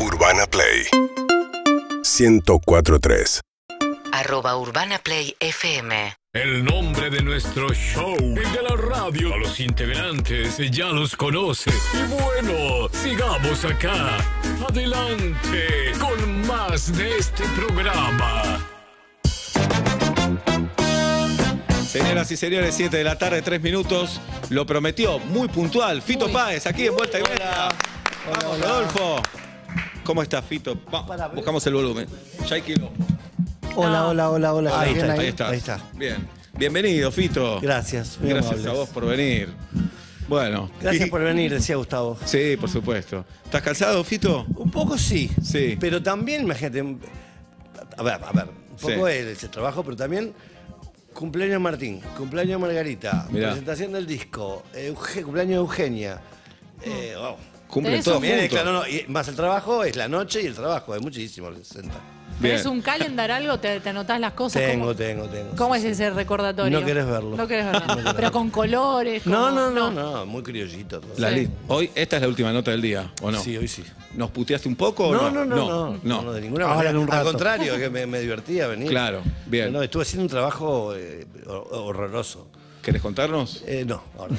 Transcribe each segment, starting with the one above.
Urbana Play 1043 arroba Urbana Play FM. El nombre de nuestro show, el de la radio, a los integrantes ya los conoce. Y bueno, sigamos acá. Adelante con más de este programa. Señoras y señores, 7 de la tarde, 3 minutos. Lo prometió, muy puntual. Fito Páez, aquí en Vuelta y Media. Vamos, Rodolfo. ¿Cómo estás, Fito? Va, buscamos el volumen. Ya hay kilo. Hola, hola, hola, hola. Ahí ¿Bien está, ahí está. Ahí está. Bien. Bienvenido, Fito. Gracias. muy Gracias amables. a vos por venir. Bueno. Gracias y- por venir, decía Gustavo. Sí, por supuesto. ¿Estás cansado, Fito? Un poco sí. Sí. Pero también, imagínate, a ver, a ver, un poco Sí. el, ese trabajo, pero también cumpleaños Martín, cumpleaños Margarita, Mirá. presentación del disco, Euge- cumpleaños Eugenia. Eh, wow. Cumplen todos También, juntos. claro, no, y más el trabajo es la noche y el trabajo, es muchísimo. 60. ¿Tenés Bien. un calendar algo? ¿Te, te anotás las cosas? Tengo, ¿Cómo, tengo, tengo. ¿Cómo sí, es sí. ese recordatorio? No querés verlo. No querés verlo. No querés Pero con colores. No, como- no, no, no, muy criollito. todo. La Sí. li- Hoy, esta es la última nota del día, ¿o no? Sí, hoy sí. ¿Nos puteaste un poco o No, no? no, no, no, no, no, de ninguna Ahora manera. en un Al rato. contrario, que me, me divertía venir. Claro, bien. No, estuve haciendo un trabajo eh, hor- horroroso. ¿Querés contarnos? Eh, no, ahora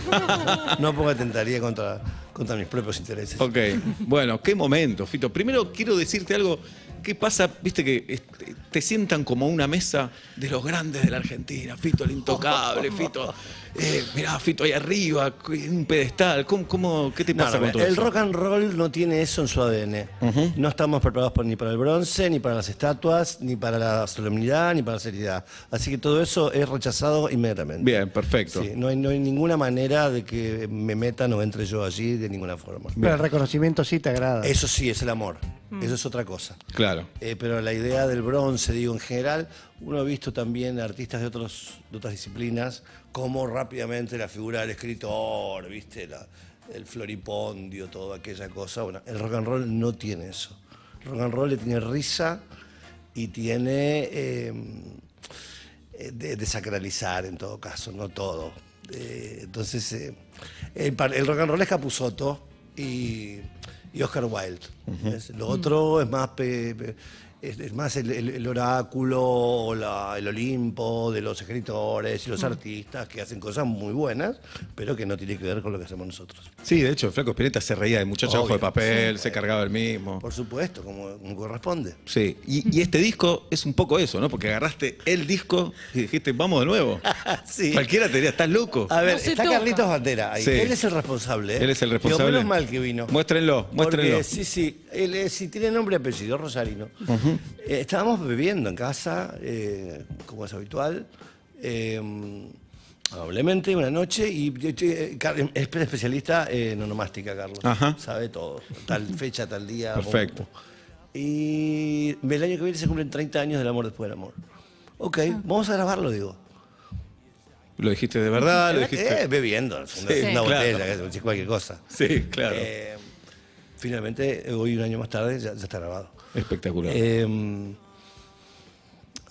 no. No porque tentaría contra, contra mis propios intereses. Ok, bueno, qué momento, Fito. Primero quiero decirte algo. ¿Qué pasa? Viste que este, te sientan como una mesa de los grandes de la Argentina. Fito el intocable, Fito. Eh, mirá, Fito ahí arriba, en un pedestal. ¿Cómo, cómo, ¿Qué te pasa no, con todo el eso? rock and roll no tiene eso en su ADN. No estamos preparados por- ni para el bronce, ni para las estatuas, ni para la solemnidad, ni para la seriedad. Así que todo eso es rechazado inmediatamente. Bien, perfecto. Sí, no, hay, no hay ninguna manera de que me metan o entre yo allí de ninguna forma. Pero el reconocimiento sí te agrada. Eso sí, es el amor. Eso es otra cosa. Claro. Eh, pero la idea del bronce, digo, en general, uno ha visto también artistas de, otros, de otras disciplinas, cómo rápidamente la figura del escritor, ¿viste? La- el floripondio, toda aquella cosa. Bueno, el rock and roll no tiene eso. El rock and roll le tiene risa y tiene eh, eh, de, de sacralizar en todo caso, no todo. Eh, entonces, eh, el, el rock and roll es Capusotto y, y Oscar Wilde. Lo otro es más, pe- pe- es, es más el, el- el oráculo o la- el Olimpo de los escritores y los artistas que hacen cosas muy buenas, pero que no tiene que ver con lo que hacemos nosotros. Sí, de hecho, el Flaco Espineta se reía de muchacho Obvio, ojo de papel, sí. se cargaba el mismo. Por supuesto, como, como corresponde. Sí, y, y este disco es un poco eso, ¿no? Porque agarraste el disco y dijiste, vamos de nuevo. Sí. Cualquiera te diría, estás loco. A ver, No está toca. Carlitos Bandera ahí. Sí. Él es el responsable. ¿eh? Él es el Digo, responsable. menos mal que vino. Muéstrenlo, muéstrenlo. Porque sí, sí, él es- sí tiene nombre y apellido, Rosarino. Eh, estábamos bebiendo en casa, eh, como es habitual, eh, amablemente una noche, y eh, es especialista en onomástica, Carlos. Ajá. Sabe todo. Tal fecha, tal día. Perfecto. Y el año que viene se cumplen 30 años del amor después del amor. Ok, vamos a grabarlo, digo. ¿Lo dijiste de verdad? ¿Lo Eh, bebiendo, una, Sí, una claro. botella, cualquier cosa. Sí, claro. Eh, finalmente, hoy un año más tarde, ya, ya está grabado. Espectacular. Eh,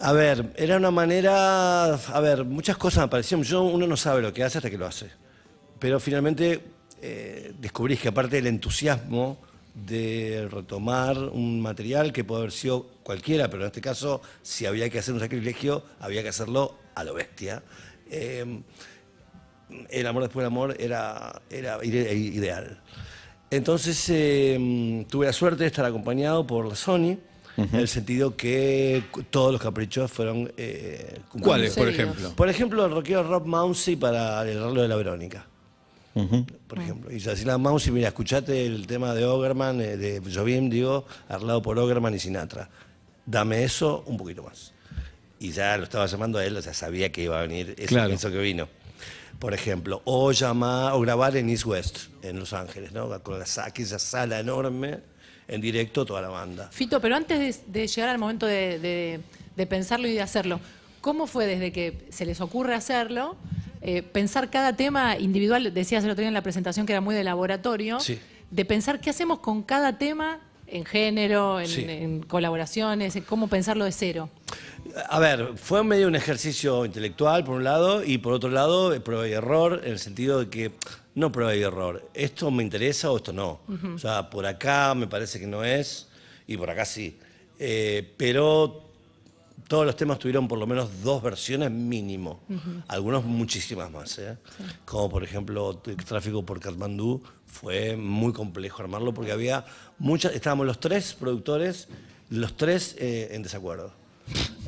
a ver, era una manera. A ver, muchas cosas me parecieron. Yo, uno no sabe lo que hace hasta que lo hace. Pero finalmente eh, descubrís que aparte del entusiasmo de retomar un material que puede haber sido cualquiera, pero en este caso, si había que hacer un sacrilegio, había que hacerlo a lo bestia. Eh, el amor después del amor era, era ide- ideal. Entonces eh, tuve la suerte de estar acompañado por la Sony, en el sentido que todos los caprichos fueron eh, cumplidos. ¿Cuáles, por ejemplo? Por ejemplo, el rockero Rob Mousy para el arreglo de la Verónica. Por ejemplo. Y así la Mousy, mira, escuchate el tema de Ogerman, eh, de Jobim, digo, arreglado por Ogerman y Sinatra. Dame eso un poquito más. Y ya lo estaba llamando a él, o sea, sabía que iba a venir eso, Claro. eso que vino. Por ejemplo, o llamar, o grabar en East West, en Los Ángeles, ¿no? Con la, aquella sala enorme, en directo, toda la banda. Fito, pero antes de, de llegar al momento de, de- de pensarlo y de hacerlo, ¿cómo fue desde que se les ocurre hacerlo? eh, pensar cada tema individual, decías el otro día en la presentación que era muy de laboratorio, Sí. de pensar qué hacemos con cada tema en género, en, Sí. en colaboraciones, en cómo pensarlo de cero. A ver, fue medio un ejercicio intelectual, por un lado, y por otro lado, eh, prueba y error, en el sentido de que, no prueba y error, esto me interesa o esto no. O sea, por acá me parece que no es, y por acá sí. Eh, pero todos los temas tuvieron por lo menos dos versiones mínimo, algunos muchísimas más. ¿eh? Como por ejemplo el Tráfico por Katmandú, fue muy complejo armarlo porque había muchas, estábamos los tres productores, los tres eh, en desacuerdo.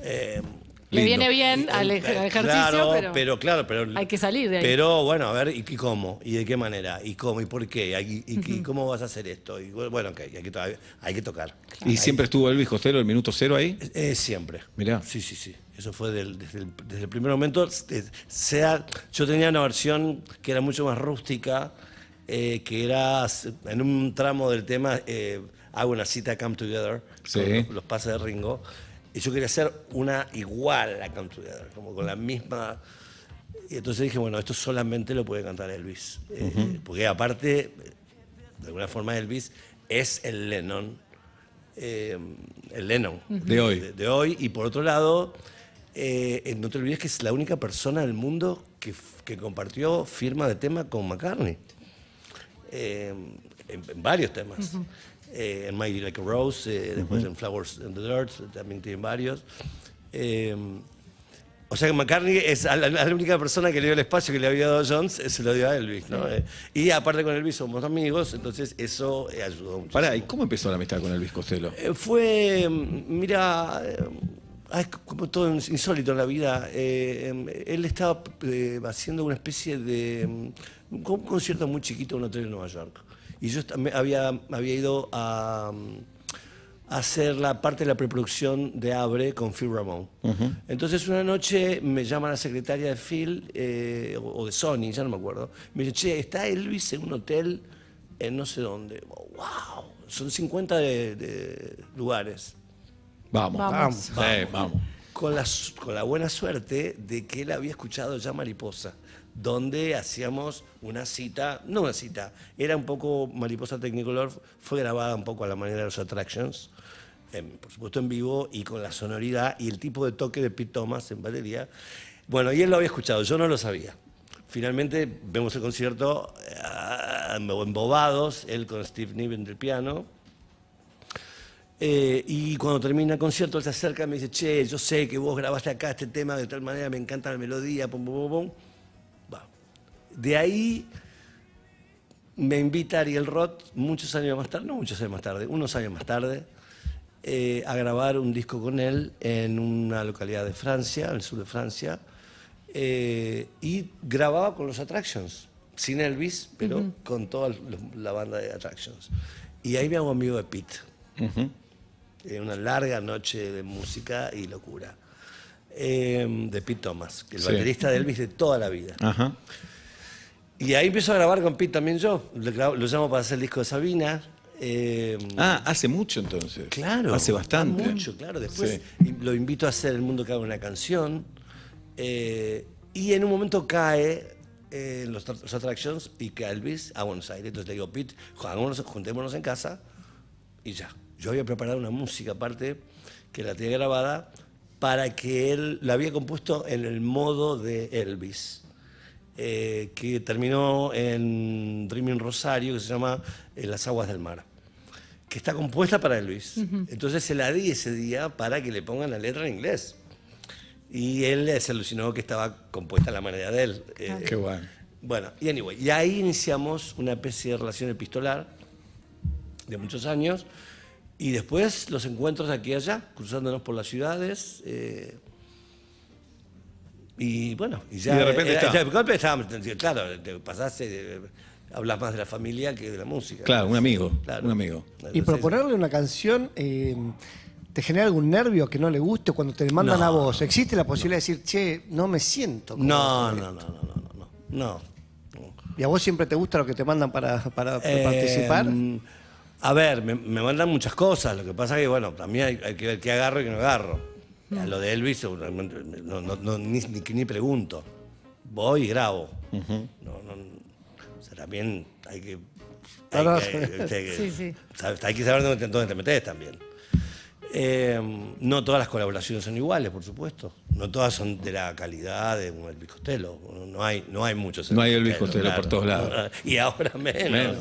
Eh, Le viene bien al, ej- al ejercicio, claro, pero, claro, pero hay que salir de ahí. Pero bueno, a ver, ¿y qué- cómo? ¿Y de qué manera? ¿Y cómo? ¿Y por qué? ¿Y, y- y cómo vas a hacer esto? Y bueno, ok, hay que, hay que tocar. ¿Y siempre estuvo Elvis Costello el minuto cero ahí? Eh, siempre. Mirá. Sí, sí, sí. Eso fue del- desde, el, desde el primer momento. eh, Sea, yo tenía una versión que era mucho más rústica, eh, que era en un tramo del tema, eh, hago una cita Come Together, Sí. con los, los pases de Ringo, y yo quería hacer una igual a Together, como con la misma... Y entonces dije, bueno, esto solamente lo puede cantar Elvis. Eh, Porque aparte, de alguna forma Elvis es el Lennon, eh, el Lennon De hoy. de, de hoy. Y por otro lado, eh, no te olvides que es la única persona del mundo que, que compartió firma de tema con McCartney. En, en varios temas. Eh, en Mighty Like a Rose, eh, después en Flowers in the Dirt, también tienen varios. Eh, o sea que McCartney es a la, a la única persona que le dio el espacio que le había dado a Jones, se lo dio a Elvis. ¿no? Eh, y aparte con Elvis somos amigos, entonces eso eh, ayudó mucho. Pará, ¿y cómo empezó la amistad con Elvis Costello? Eh, Fue, mm, mira, es como todo ins- insólito en la vida. Em, él estaba haciendo una especie de mm, un con- concierto muy chiquito en un hotel en Nueva York. Y yo había, había ido a, a hacer la parte de la preproducción de Abre con Phil Ramón. Entonces una noche me llama la secretaria de Phil, eh, o de Sony, ya no me acuerdo. Me dice, che, está Elvis en un hotel en no sé dónde. ¡Wow! Son 50 de- de lugares. Vamos, Vamos. Sí, vamos. Con la, con la buena suerte de que él había escuchado ya Mariposa, donde hacíamos una cita, no una cita, era un poco Mariposa Technicolor, fue grabada un poco a la manera de los Attractions, em, por supuesto en vivo y con la sonoridad y el tipo de toque de Pete Thomas en batería. Bueno, y él lo había escuchado, yo no lo sabía. Finalmente vemos el concierto eh, embobados, él con Steve Niven del piano. Eh, y cuando termina el concierto, él se acerca y me dice, che, yo sé que vos grabaste acá este tema de tal manera, me encanta la melodía, pum, pum, pum, pum. De ahí me invita Ariel Roth, muchos años más tarde, no muchos años más tarde, unos años más tarde, eh, a grabar un disco con él en una localidad de Francia, al sur de Francia, eh, y grababa con los Attractions, sin Elvis, pero con toda la banda de Attractions. Y ahí me hago amigo de Pete. Eh, una larga noche de música y locura. Eh, de Pete Thomas, el Sí. baterista de Elvis de toda la vida. Ajá. Y ahí empiezo a grabar con Pete también yo. Lo, grabo- lo llamo para hacer el disco de Sabina. Eh, Ah, hace mucho entonces. Claro. Hace bastante. Mucho, claro. Después lo invito a hacer El Mundo que haga una canción. eh, y en un momento cae eh, los, los Attractions y que Elvis a Buenos Aires. Entonces le digo, Pete, juntémonos en casa y ya. Yo había preparado una música aparte que la tenía grabada para que él la había compuesto en el modo de Elvis. Eh, que terminó en Dreaming Rosario, que se llama eh, Las Aguas del Mar que está compuesta para Elvis. Entonces se la di ese día para que le pongan la letra en inglés. Y él se alucinó que estaba compuesta a la manera de él. Eh, Qué bueno. Bueno, y anyway, y ahí iniciamos una especie de relación epistolar de muchos años. Y después los encuentros aquí y allá, cruzándonos por las ciudades. eh, y bueno, y ya. Y de repente eh, está. ya de golpe estábamos, claro, te pasaste, eh, hablas más de la familia que de la música. Claro, un amigo. Claro. Un amigo. Y proponerle una canción, eh, ¿te genera algún nervio que no le guste cuando te mandan No. a vos? ¿Existe la posibilidad de decir, che, no me siento? como No, no, no, no, no, no, no. no. esto"? ¿Y a vos siempre te gusta lo que te mandan para, para Eh, participar? A ver, me, me mandan muchas cosas. Lo que pasa es que, bueno, también hay, hay que ver qué agarro y qué no agarro. A lo de Elvis, realmente, no, no- no- ni, ni, ni pregunto. Voy y grabo. no, no, o sea, también hay que. Hay no. que, Sí, sí. hay que saber dónde te, dónde te metes también. Eh, no todas las colaboraciones son iguales, por supuesto. No todas son de la calidad de un Elvis Costello. No hay, no hay muchos. No hay Elvis Costello por todos lados. Y ahora menos.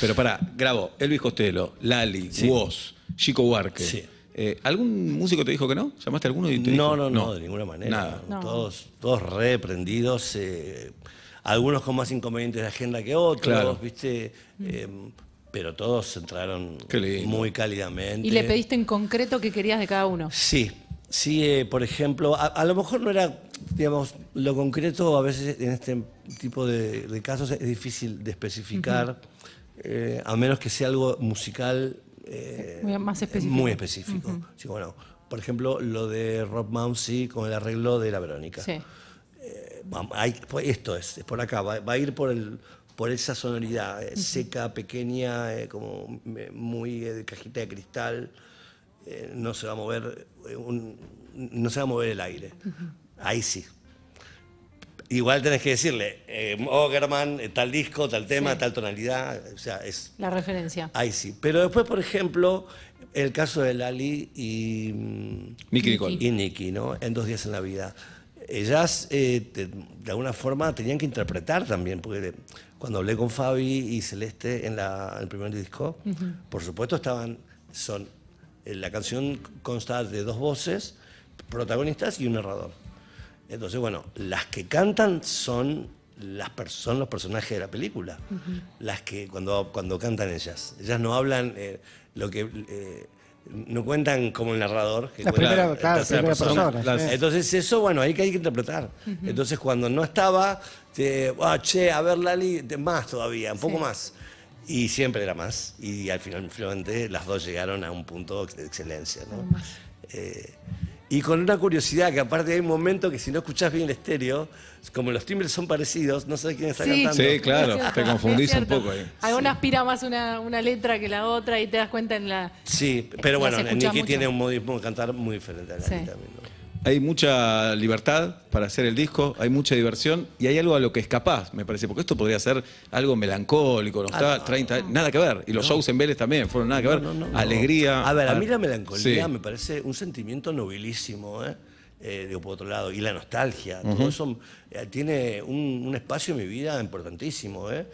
Pero pará, grabó Elvis Costello, Lali, Woz, Chico Huarque. Sí. Eh, ¿Algún músico te dijo que no? ¿Llamaste a alguno y te No, dijo? no, no, de ninguna manera. Nada. No. Todos, todos reprendidos. eh, algunos con más inconvenientes de agenda que otros, Claro. ¿viste? Eh, pero todos entraron muy cálidamente. Y le pediste en concreto qué querías de cada uno. Sí, sí, eh, por ejemplo, a, a lo mejor no era, digamos, lo concreto, a veces en este tipo de, de casos es difícil de especificar, eh, a menos que sea algo musical eh, Muy- más específico. Muy específico. Sí, bueno, por ejemplo, lo de Rob Mounsey con el arreglo de la Verónica. Sí. Eh, hay- pues esto es, es por acá, va, va a ir por el por esa sonoridad eh, seca, pequeña, como muy de cajita de cristal, no se va a mover un- no se va a mover el aire. Ahí sí. Igual tenés que decirle, eh, Ogerman, eh, tal disco, tal tema, Sí. tal tonalidad, o sea, es La referencia. ahí sí. Pero después, por ejemplo, el caso de Lali y mm, Nicky Nicole. y Nicky, ¿no? En Dos días en la vida. Ellas, eh, te- de alguna forma, tenían que interpretar también, porque cuando hablé con Fabi y Celeste en, la- en el primer disco, por supuesto estaban, son, eh, la canción consta de dos voces, protagonistas y un narrador. Entonces, bueno, las que cantan son, las son los personajes de la película. Las que cuando, cuando cantan ellas. Ellas no hablan eh, lo que. eh, no cuentan como el narrador. Que La cuenta primera, en claro, primera persona, Las-. Entonces, eso, bueno, ahí que hay que interpretar. Entonces, cuando no estaba, te, ah, che, a ver, Lali, te- más todavía, un poco Sí. más. Y siempre era más. Y al final, finalmente, las dos llegaron a un punto de excelencia. ¿no? Y con una curiosidad, que aparte hay un momento que si no escuchás bien el estéreo, como los timbres son parecidos, no sabes quién está Sí. cantando. Sí, claro, cierto, te confundís un poco ahí. Alguna aspira más una, una letra que la otra y te das cuenta en la. Sí, pero bueno, mucho. tiene un modismo de cantar muy diferente a Lali Sí. también. ¿no? Hay mucha libertad para hacer el disco, hay mucha diversión y hay algo a lo que escapás, me parece, porque esto podría ser algo melancólico, nostal- 30, nada que ver. Y los shows en Vélez también fueron nada que ver. No, no, no. Alegría. A ver, a mí la melancolía Sí. me parece un sentimiento nobilísimo, ¿eh? Eh, digo, por otro lado, y la nostalgia, todo eso eh, tiene un, un espacio en mi vida importantísimo, ¿eh?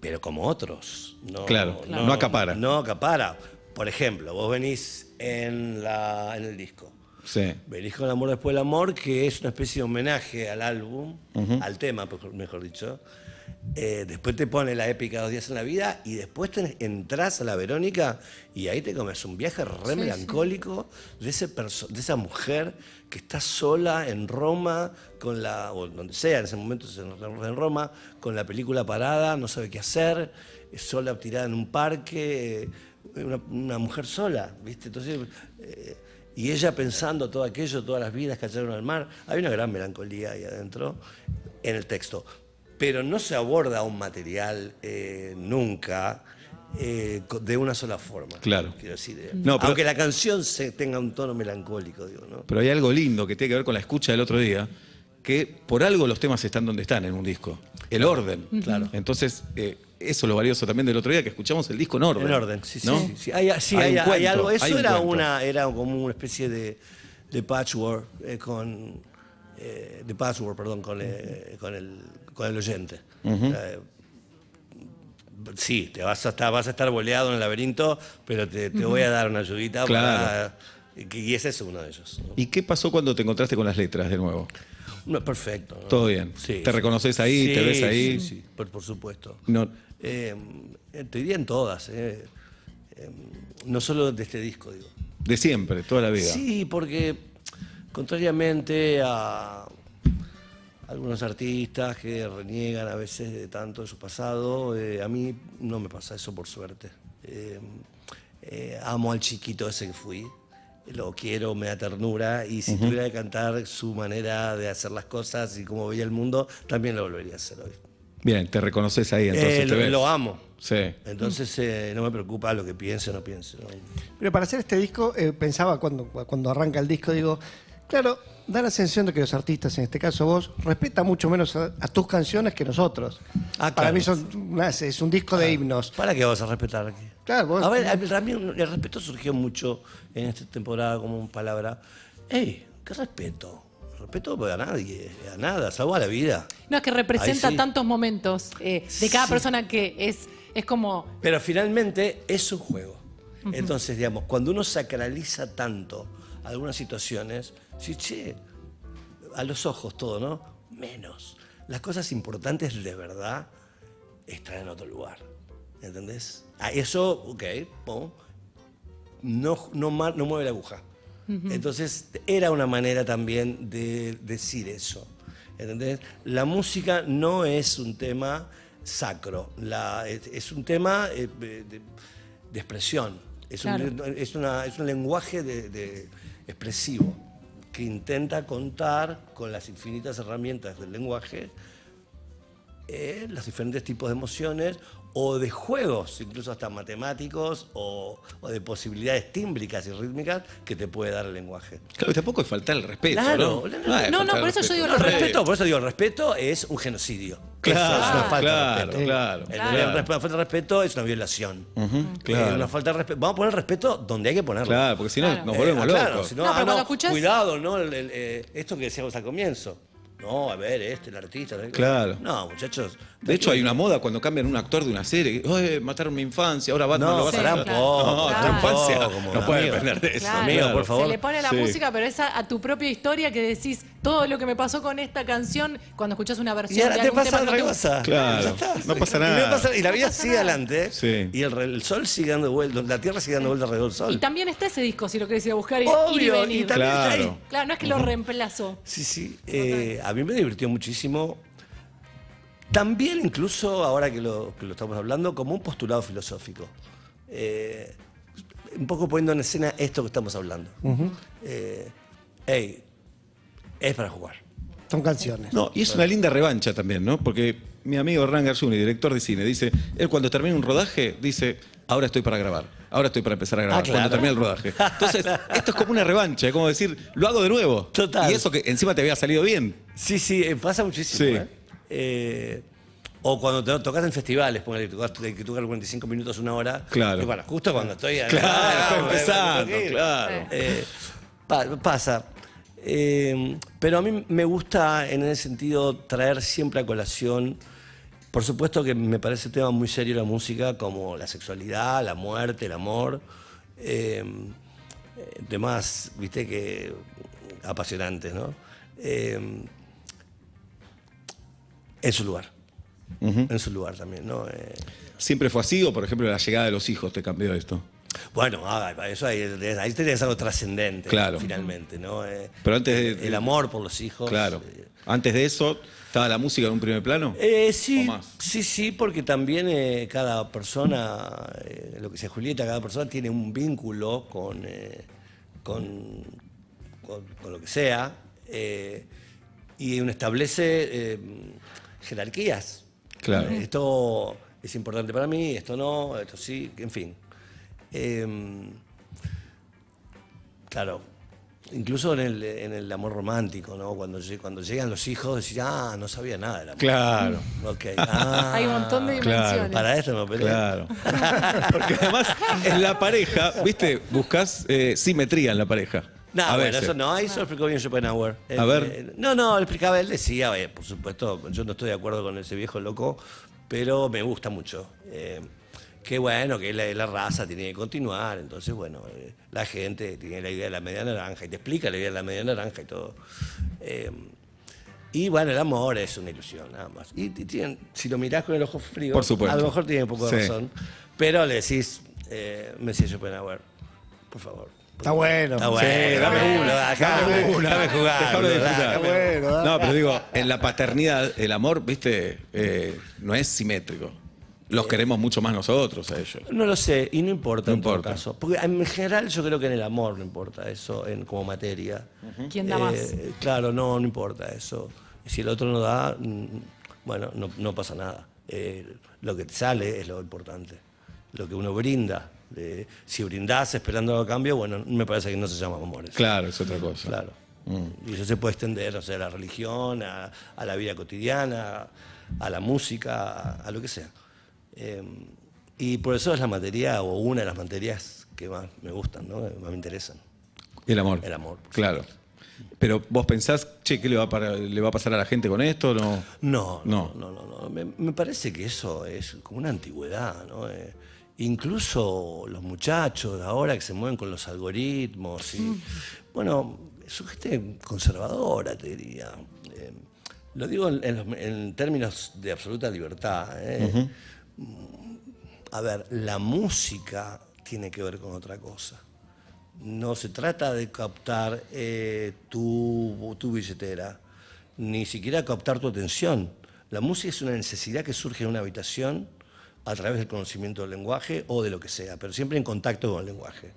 pero como otros. No, Claro, no acapara. No acapara. Por ejemplo, vos venís en, la, en el disco. Sí. Venís con Amor después del amor, que es una especie de homenaje al álbum, al tema, mejor- dicho. Eh, después te pone la épica Dos días en la vida y después te entras a la Verónica y ahí te comes un viaje re melancólico de, ese perso- de esa mujer que está sola en Roma, con la, o donde sea, en ese momento en, en Roma, con la película parada, no sabe qué hacer, es sola tirada en un parque, eh, una, una mujer sola, ¿viste? Entonces, eh, y ella pensando todo aquello, todas las vidas que cayeron al mar, hay una gran melancolía ahí adentro en el texto. Pero no se aborda un material eh, nunca eh, de una sola forma. Claro. Quiero decir, eh, No, pero- aunque la canción se tenga un tono melancólico, digo, ¿no? Pero hay algo lindo que tiene que ver con la escucha del otro día, que por algo los temas están donde están en un disco. El orden. Claro. Entonces, eh, eso es lo valioso también del otro día, que escuchamos el disco en orden. En orden, sí, sí. ¿no? sí, sí. Hay, sí, Hay hay, un hay cuento, algo. Eso un era, una, era como una especie de, de patchwork eh, con. eh, de password, perdón, con, eh, con, el, con el oyente. Sí, te vas a estar, vas a estar boleado en el laberinto, pero te, te voy a dar una ayudita Claro. para. Y ese es uno de ellos. ¿no? ¿Y qué pasó cuando te encontraste con las letras de nuevo? No, perfecto. ¿no? Todo bien. Sí, ¿Te reconoces ahí? ¿Te ves ahí? Sí, sí, por, por supuesto. No. Eh, te diría en todas, eh. Eh, no solo de este disco, digo. De siempre, toda la vida. Sí, porque contrariamente a algunos artistas que reniegan a veces de tanto de su pasado, eh, a mí no me pasa eso por suerte. Amo al chiquito ese que fui, lo quiero, me da ternura y si tuviera que cantar su manera de hacer las cosas y cómo veía el mundo, también lo volvería a hacer hoy. Bien, te reconoces ahí, entonces Eh, te lo, ves. lo amo. Sí. Entonces eh, no me preocupa lo que piense o no piense. ¿no? Pero para hacer este disco, eh, pensaba cuando, cuando arranca el disco, digo, claro, da la sensación de que los artistas, en este caso vos, respetan mucho menos a, a tus canciones que nosotros. Ah, Para claro. mí son una- es un disco de himnos. ¿Para qué vas a respetar aquí? Claro, vos- A ver, el, rami- el respeto surgió mucho en esta temporada como palabra. ¡Ey! ¿Qué respeto? Respeto a nadie, a nada, salvo a la vida. No, es que representa sí. tantos momentos eh, de cada Sí. persona que es, es como. Pero finalmente es un juego. Entonces, digamos, cuando uno sacraliza tanto algunas situaciones, sí, che, a los ojos todo, ¿no? Menos. Las cosas importantes de verdad están en otro lugar. ¿Entendés? A eso, ok, pum, no, no mueve la aguja. Entonces, era una manera también de decir eso. ¿Entendés? La música no es un tema sacro, la- es, es un tema eh, de, de expresión, es, un, es una- es un lenguaje de- de expresivo que intenta contar con las infinitas herramientas del lenguaje eh, los diferentes tipos de emociones o de juegos, incluso hasta matemáticos o, o de posibilidades tímbricas y rítmicas que te puede dar el lenguaje. Claro, y tampoco es faltar el respeto, Claro, ¿no? no, no, no, el por eso yo respeto. digo No, el re- respeto, por eso digo, el respeto es un genocidio. Claro, Eso es una falta de claro, respeto. claro, El- claro. La falta de respeto es una violación. claro. Eh, una falta de respeto. Vamos a poner respeto donde hay que ponerlo. Claro, porque si no Claro. nos Eh, volvemos ah, locos. claro, si no, No, ah, no, escuchás- Cuidado, ¿no? El- el, eh, esto que decíamos al comienzo. No, a ver, este, el artista. Claro. No, muchachos. De hecho, hay una moda cuando cambian un actor de una serie. Oye, mataron mi infancia, ahora Batman No, lo va a poco, No, pará tu infancia como no puede amigo. depender de eso. Claro. Amigo, por favor. Se le pone la Sí. música, pero es a, a tu propia historia que decís todo lo que me pasó con esta canción cuando escuchás una versión Y ahora de te pasa otra no te- cosa. Claro, Ya está. no pasa Y nada. pasa- Y, la vida sigue adelante. Sí. Y el, el sol sigue dando vueltas, la tierra sigue dando vueltas alrededor del sol. Y también está ese disco, si lo querés ir a buscar y, Obvio, ir y venir. y también está Claro. ahí. Claro, no es que lo reemplazó. Sí, sí. Eh, a mí me divirtió muchísimo. También, incluso ahora que lo, que lo estamos hablando, como un postulado filosófico. Eh, un poco poniendo en escena esto que estamos hablando. Eh, ey, es para jugar. Son canciones. No, y es una linda revancha también, ¿no? Porque mi amigo Hernán Garzuni, director de cine, dice, él cuando termina un rodaje, dice, ahora estoy para grabar, ahora estoy para empezar a grabar, Ah, claro. cuando termina el rodaje. Entonces, esto es como una revancha, es como decir, lo hago de nuevo. Total. Y eso que encima te había salido bien. Sí, sí, eh, pasa muchísimo. Sí. ¿eh? Eh, o cuando te tocas en festivales, ponele que tocas 45 minutos, una hora. Claro. Y bueno, justo cuando estoy. Claro, Ah, estoy empezando, claro. Eh, pa- pasa. Eh, pero a mí me gusta en ese sentido traer siempre a colación. Por supuesto que me parece un tema muy serio la música, como la sexualidad, la muerte, el amor. Eh, eh, temas, viste, que apasionantes, ¿no? En su lugar. En su lugar también, ¿no? Eh, ¿Siempre fue así o, por ejemplo, la llegada de los hijos te cambió esto? bueno, ah, eso ahí, ahí tenés algo trascendente, Claro. finalmente, ¿no? Eh, Pero antes de- el amor por los hijos. Claro. eh, Antes de eso, ¿estaba la música en un primer plano? Eh, sí, sí, sí, porque también eh, cada persona, eh, lo que sea Julieta, cada persona tiene un vínculo con, eh, con, con- con lo que sea eh, y uno establece eh, jerarquías. Claro. Eh, Esto es importante para mí, esto no, esto sí, en fin. Eh, claro, incluso en el, en el amor romántico, ¿no? Cuando, cuando llegan los hijos, decís, ah, no sabía nada del amor. Claro. Ah, Hay un montón de claro. dimensiones. Para esto me peleé. Claro. Porque además, en la pareja, ¿viste? Buscas eh, simetría en la pareja. No, A bueno, veces. eso no, eso lo explicó bien Schopenhauer. A ver. eh, no, no, lo explicaba, él decía, eh, por supuesto, yo no estoy de acuerdo con ese viejo loco, pero me gusta mucho. Eh, que bueno, que la, la raza tiene que continuar, entonces, bueno, eh, la gente tiene la idea de la media naranja y te explica la idea de la media naranja y todo. Eh, y bueno, el amor es una ilusión, nada más. Y, y tienen- si lo mirás con el ojo frío, Por supuesto. a lo mejor tiene un poco de Sí. razón, pero le decís, eh, me decía Schopenhauer, por favor. Está bueno. Está bueno, Sí, dame dame uno, Dame una, dame jugar. Disfrutar. dame- bueno, dale. No, pero digo, en la paternidad, el amor, viste, Eh, no es simétrico. Los queremos mucho más nosotros a ellos. No lo sé, y no importa No en todo importa. caso. Porque en general yo creo que en el amor no importa eso, en, como materia. ¿Quién da más? Eh, claro, no, no importa eso. Si el otro no da, mm, bueno, no, no pasa nada. Eh, lo que te sale es lo importante. Lo que uno brinda. Si brindás esperando algo a cambio, bueno, me parece que no se llama amor. eso. Claro, es otra cosa. Claro. Y eso se puede extender, o sea, a la religión, a, a la vida cotidiana, a la música, a, a lo que sea. Eh, Y por eso es la materia, o una de las materias que más me gustan, ¿no? que más me interesan. El amor. El amor, Claro. Pero vos pensás, che, ¿qué le va, a le va a pasar a la gente con esto? No. No, No. no, no, no. no. Me, me parece que eso es como una antigüedad, ¿no? Eh, incluso los muchachos ahora que se mueven con los algoritmos y, bueno, son gente conservadora, te diría. Eh, lo digo en, en los- en términos de absoluta libertad. ¿eh? A ver, la música tiene que ver con otra cosa. No se trata de captar eh, tu, tu billetera, ni siquiera captar tu atención. La música es una necesidad que surge en una habitación a través del conocimiento del lenguaje o de lo que sea, pero siempre en contacto con el lenguaje.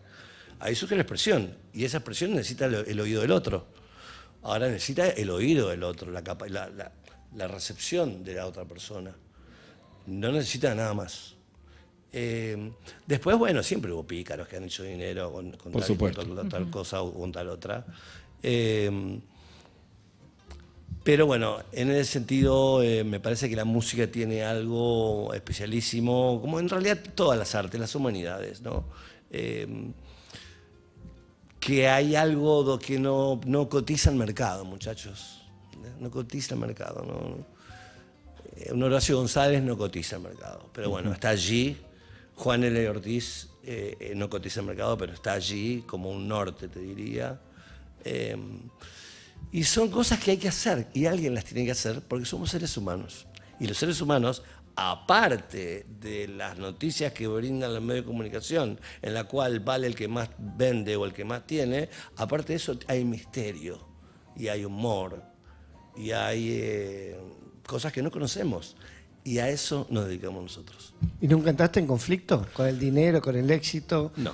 Ahí surge la expresión, y esa expresión necesita el, el oído del otro. Ahora necesita el oído del otro, la, capa- la- la- la recepción de la otra persona. No necesita nada más. Eh, después, bueno, siempre hubo pícaros que han hecho dinero con, con Por tal, supuesto. con tal- tal cosa o con tal otra. Eh, pero bueno, en ese sentido eh, me parece que la música tiene algo especialísimo, como en realidad todas las artes, las humanidades, ¿no? Eh, que hay algo que no, no cotiza el mercado, muchachos. No cotiza el mercado, ¿no? Eh, Un Horacio González no cotiza el mercado, pero bueno, está allí. Juan L. Ortiz eh, eh, no cotiza el mercado, pero está allí como un norte, te diría. Y son cosas que hay que hacer y alguien las tiene que hacer porque somos seres humanos. Y los seres humanos, aparte de las noticias que brindan los medios de comunicación, en la cual vale el que más vende o el que más tiene, aparte de eso hay misterio y hay humor y hay eh, cosas que no conocemos. Y a eso nos dedicamos nosotros. ¿Y nunca entraste en conflicto con el dinero, con el éxito? No.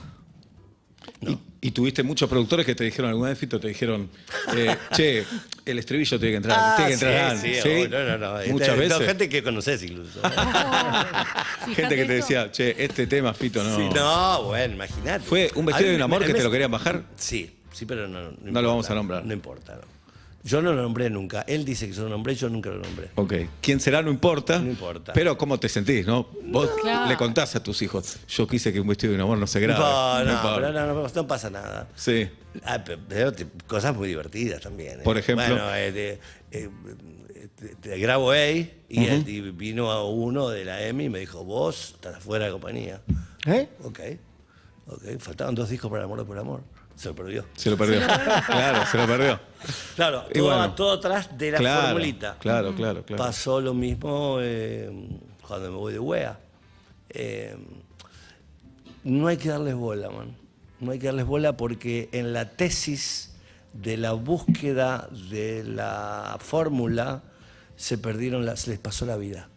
Y, y tuviste muchos productores que te dijeron alguna vez, Fito, te dijeron, eh, che, el estribillo tiene que entrar, tiene que entrar. Ah, sí, sí, ¿Sí? no, no, no. Muchas Este, veces. no, gente que conoces incluso. Gente que te decía, che, este tema, Fito, no. Sí, no, bueno, imagínate. ¿Fue un vestido de un amor me- que te lo querían bajar? Sí, sí, pero no. No, lo importa. vamos a nombrar. No importa, no. Yo no lo nombré nunca. Él dice que yo lo nombré, yo nunca lo nombré. Ok. ¿Quién será? No importa. No importa. Pero cómo te sentís, ¿no? Vos Claro. le contás a tus hijos, yo quise que un vestido de un amor no se grabe. No, no, importa. pero no, no, no pasa nada. Sí. Ah, pe- pero te- cosas muy divertidas también. ¿eh? Por ejemplo. Bueno, eh, te, eh, te- te grabo A y, vino a uno de la EMI y me dijo, vos estás afuera de la compañía. ¿Eh? Ok, ok. Faltaban dos discos para el amor por amor. Se lo perdió. Se lo perdió. claro, se lo perdió. Claro, todo, bueno. todo atrás de la claro, formulita. Claro, claro, claro. Pasó lo mismo eh, cuando me voy de wea. Eh, no hay que darles bola, man. No hay que darles bola porque en la tesis de la búsqueda de la fórmula se perdieron, las, se les pasó la vida.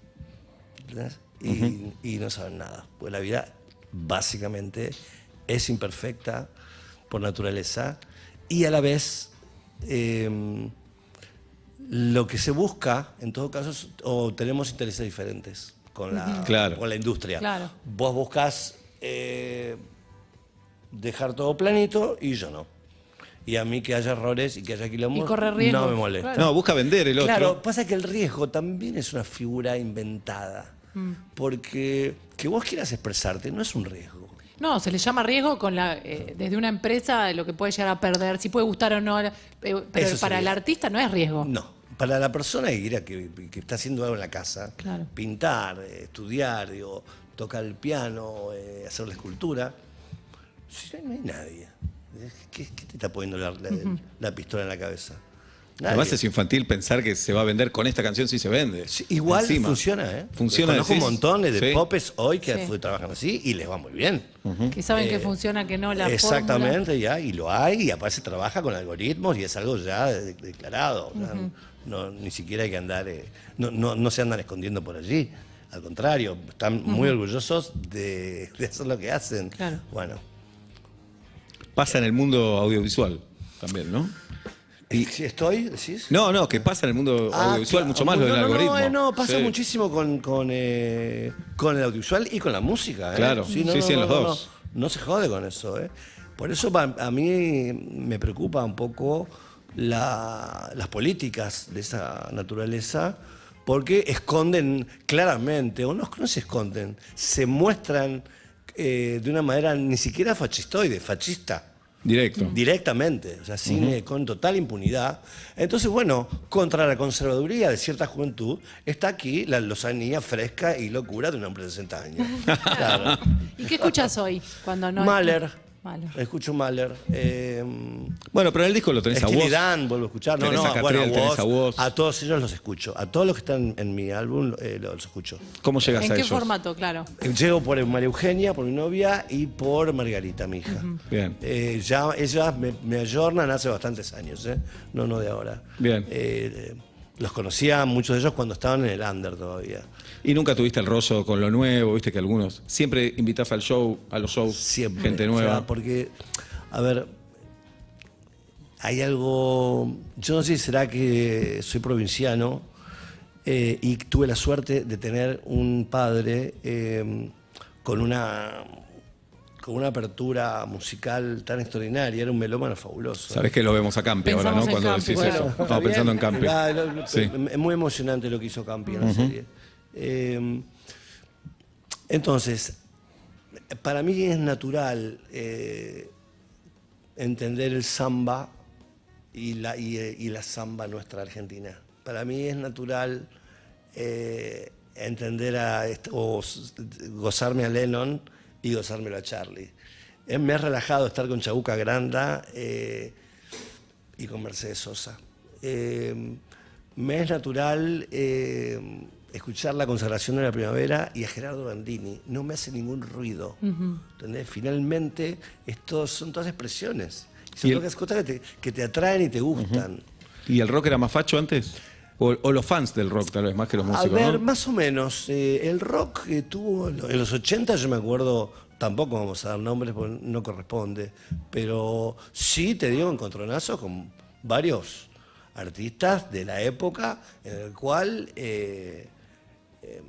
¿Entendés? Y, y no saben nada. Pues la vida básicamente es imperfecta por naturaleza y a la vez eh, lo que se busca, en todo caso, es- o tenemos intereses diferentes con la, Claro. con la industria. Claro. Vos buscas eh, dejar todo planito y yo no. Y a mí que haya errores y que haya quilombos Y correr riesgos, no me molesta. claro. No, busca vender el otro. Claro, pasa que el riesgo también es una figura inventada. Mm. Porque que vos quieras expresarte no es un riesgo. No, se le llama riesgo con la, eh, desde una empresa lo que puede llegar a perder, si puede gustar o no, eh, pero Eso para sería. el artista no es riesgo. No. Para la persona que, quiera que, que está haciendo algo en la casa, Claro. pintar, eh, estudiar, digo, tocar el piano, hacer la escultura, si no hay nadie. ¿Qué, qué te está poniendo la, la- la pistola en la cabeza? Nadie. Además es infantil pensar que se va a vender con esta canción si se vende. Sí, igual Encima. funciona, ¿eh? Funciona, Conozco un decís. montón de Sí. popes hoy que Sí. trabajan así y les va muy bien. Que saben que funciona, que no la Eh, Exactamente, ya, y lo hay, y aparte se trabaja con algoritmos y es algo ya de- declarado. no, ni siquiera hay que andar, eh, no, no, no se andan escondiendo por allí. Al contrario, están muy orgullosos de, de hacer lo que hacen. Claro. Bueno, Pasa en el mundo audiovisual también, ¿no? ¿Y si estoy? ¿Decís? No, no, que pasa en el mundo Ah, audiovisual claro. mucho más lo del No, algoritmo. No, no, pasa Sí. muchísimo con, con, eh, con el audiovisual y con la música. ¿eh? Claro, sí, no, sí, en los dos. No, se jode con eso. ¿eh? Por eso a mí me preocupa un poco la- las políticas de esa naturaleza, porque esconden claramente, o no, no se esconden, se muestran eh, de una manera ni siquiera fascistoide, fascista. Directo. Directamente, o sea, cine con total impunidad. Entonces, bueno, contra la conservaduría de cierta juventud, está aquí la lozanía fresca y locura de un hombre de 60 años. Claro. ¿Y qué escuchas hoy? Cuando no Mahler. Mahler. Escucho Mahler. Eh, Bueno, pero en el disco lo tenés a Steely vos. Dan, vuelvo a escuchar. No, Tenés no, a bueno, Catriel, tenés a vos. a todos ellos los escucho. A todos los que están en mi álbum eh, los escucho. ¿Cómo llegas ¿En a qué ellos? formato? Claro. Llego por María Eugenia, por mi novia, y por Margarita, mi hija. Bien. Eh, ya, ellas me, me ayornan hace bastantes años, ¿eh? no, no de ahora. Bien. Eh, los conocía muchos de ellos cuando estaban en el under todavía. Y nunca tuviste el rollo con lo nuevo, viste que algunos siempre invitas al show, a los shows, Siempre. gente O nueva. sea, porque, a ver, hay algo. Yo no sé si será que soy provinciano eh, y tuve la suerte de tener un padre eh, con una con una apertura musical tan extraordinaria, era un melómano fabuloso. Sabés que lo vemos a Campi ahora, ¿no? Cuando Campi, decís bueno. eso. ¿Está Estaba bien? pensando en Campi. Ah, lo- lo- Sí. Es muy emocionante lo que hizo Campi en la serie. Eh, entonces, para mí es natural eh, entender el samba y la, y, la samba nuestra argentina. Para mí es natural eh, entender a, est- o gozarme a Lennon y gozármelo a Charlie. Eh, me ha relajado estar con Chabuca Granda y con Mercedes Sosa. Eh, me es natural escuchar la consagración de la primavera y a Gerardo Bandini. No me hace ningún ruido. ¿entendés? Finalmente, estos son todas expresiones. Son el- todas cosas que te, que te atraen y te gustan. ¿Y el rock era más facho antes? O, o los fans del rock, tal vez, más que los A músicos, ver, ¿no? más o menos. eh, el rock que tuvo en los 80, yo me acuerdo, tampoco vamos a dar nombres porque no corresponde, pero sí te dio encontronazos con varios artistas de la época en el cual eh, eh,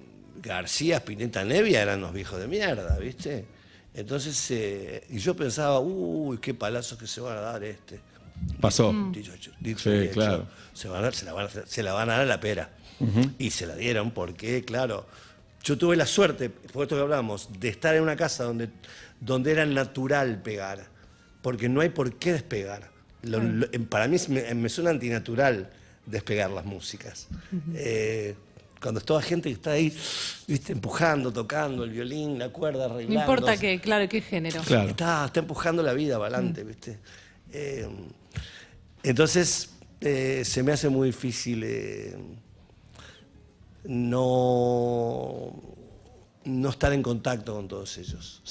García, Spinetta, Nevia eran los viejos de mierda, ¿viste? Entonces, eh, y yo pensaba, uy, qué palazos que se van a dar este. Pasó. Dicho, hecho, dicho Sí, claro. Se, van a- se la van a, se la van a dar a la pera. Y se la dieron porque, claro, yo tuve la suerte, por esto que hablamos, de estar en una casa donde, donde era natural pegar. Porque no hay por qué despegar. Lo- lo- para mí es- me, me suena antinatural despegar las músicas. Eh, cuando es toda gente que está ahí, viste, empujando, tocando el violín, la cuerda, No arreglando. importa qué, claro, qué género. Claro. Está, está empujando la vida para adelante, ¿viste? Eh, entonces, eh, se me hace muy difícil eh, no, no estar en contacto con todos ellos.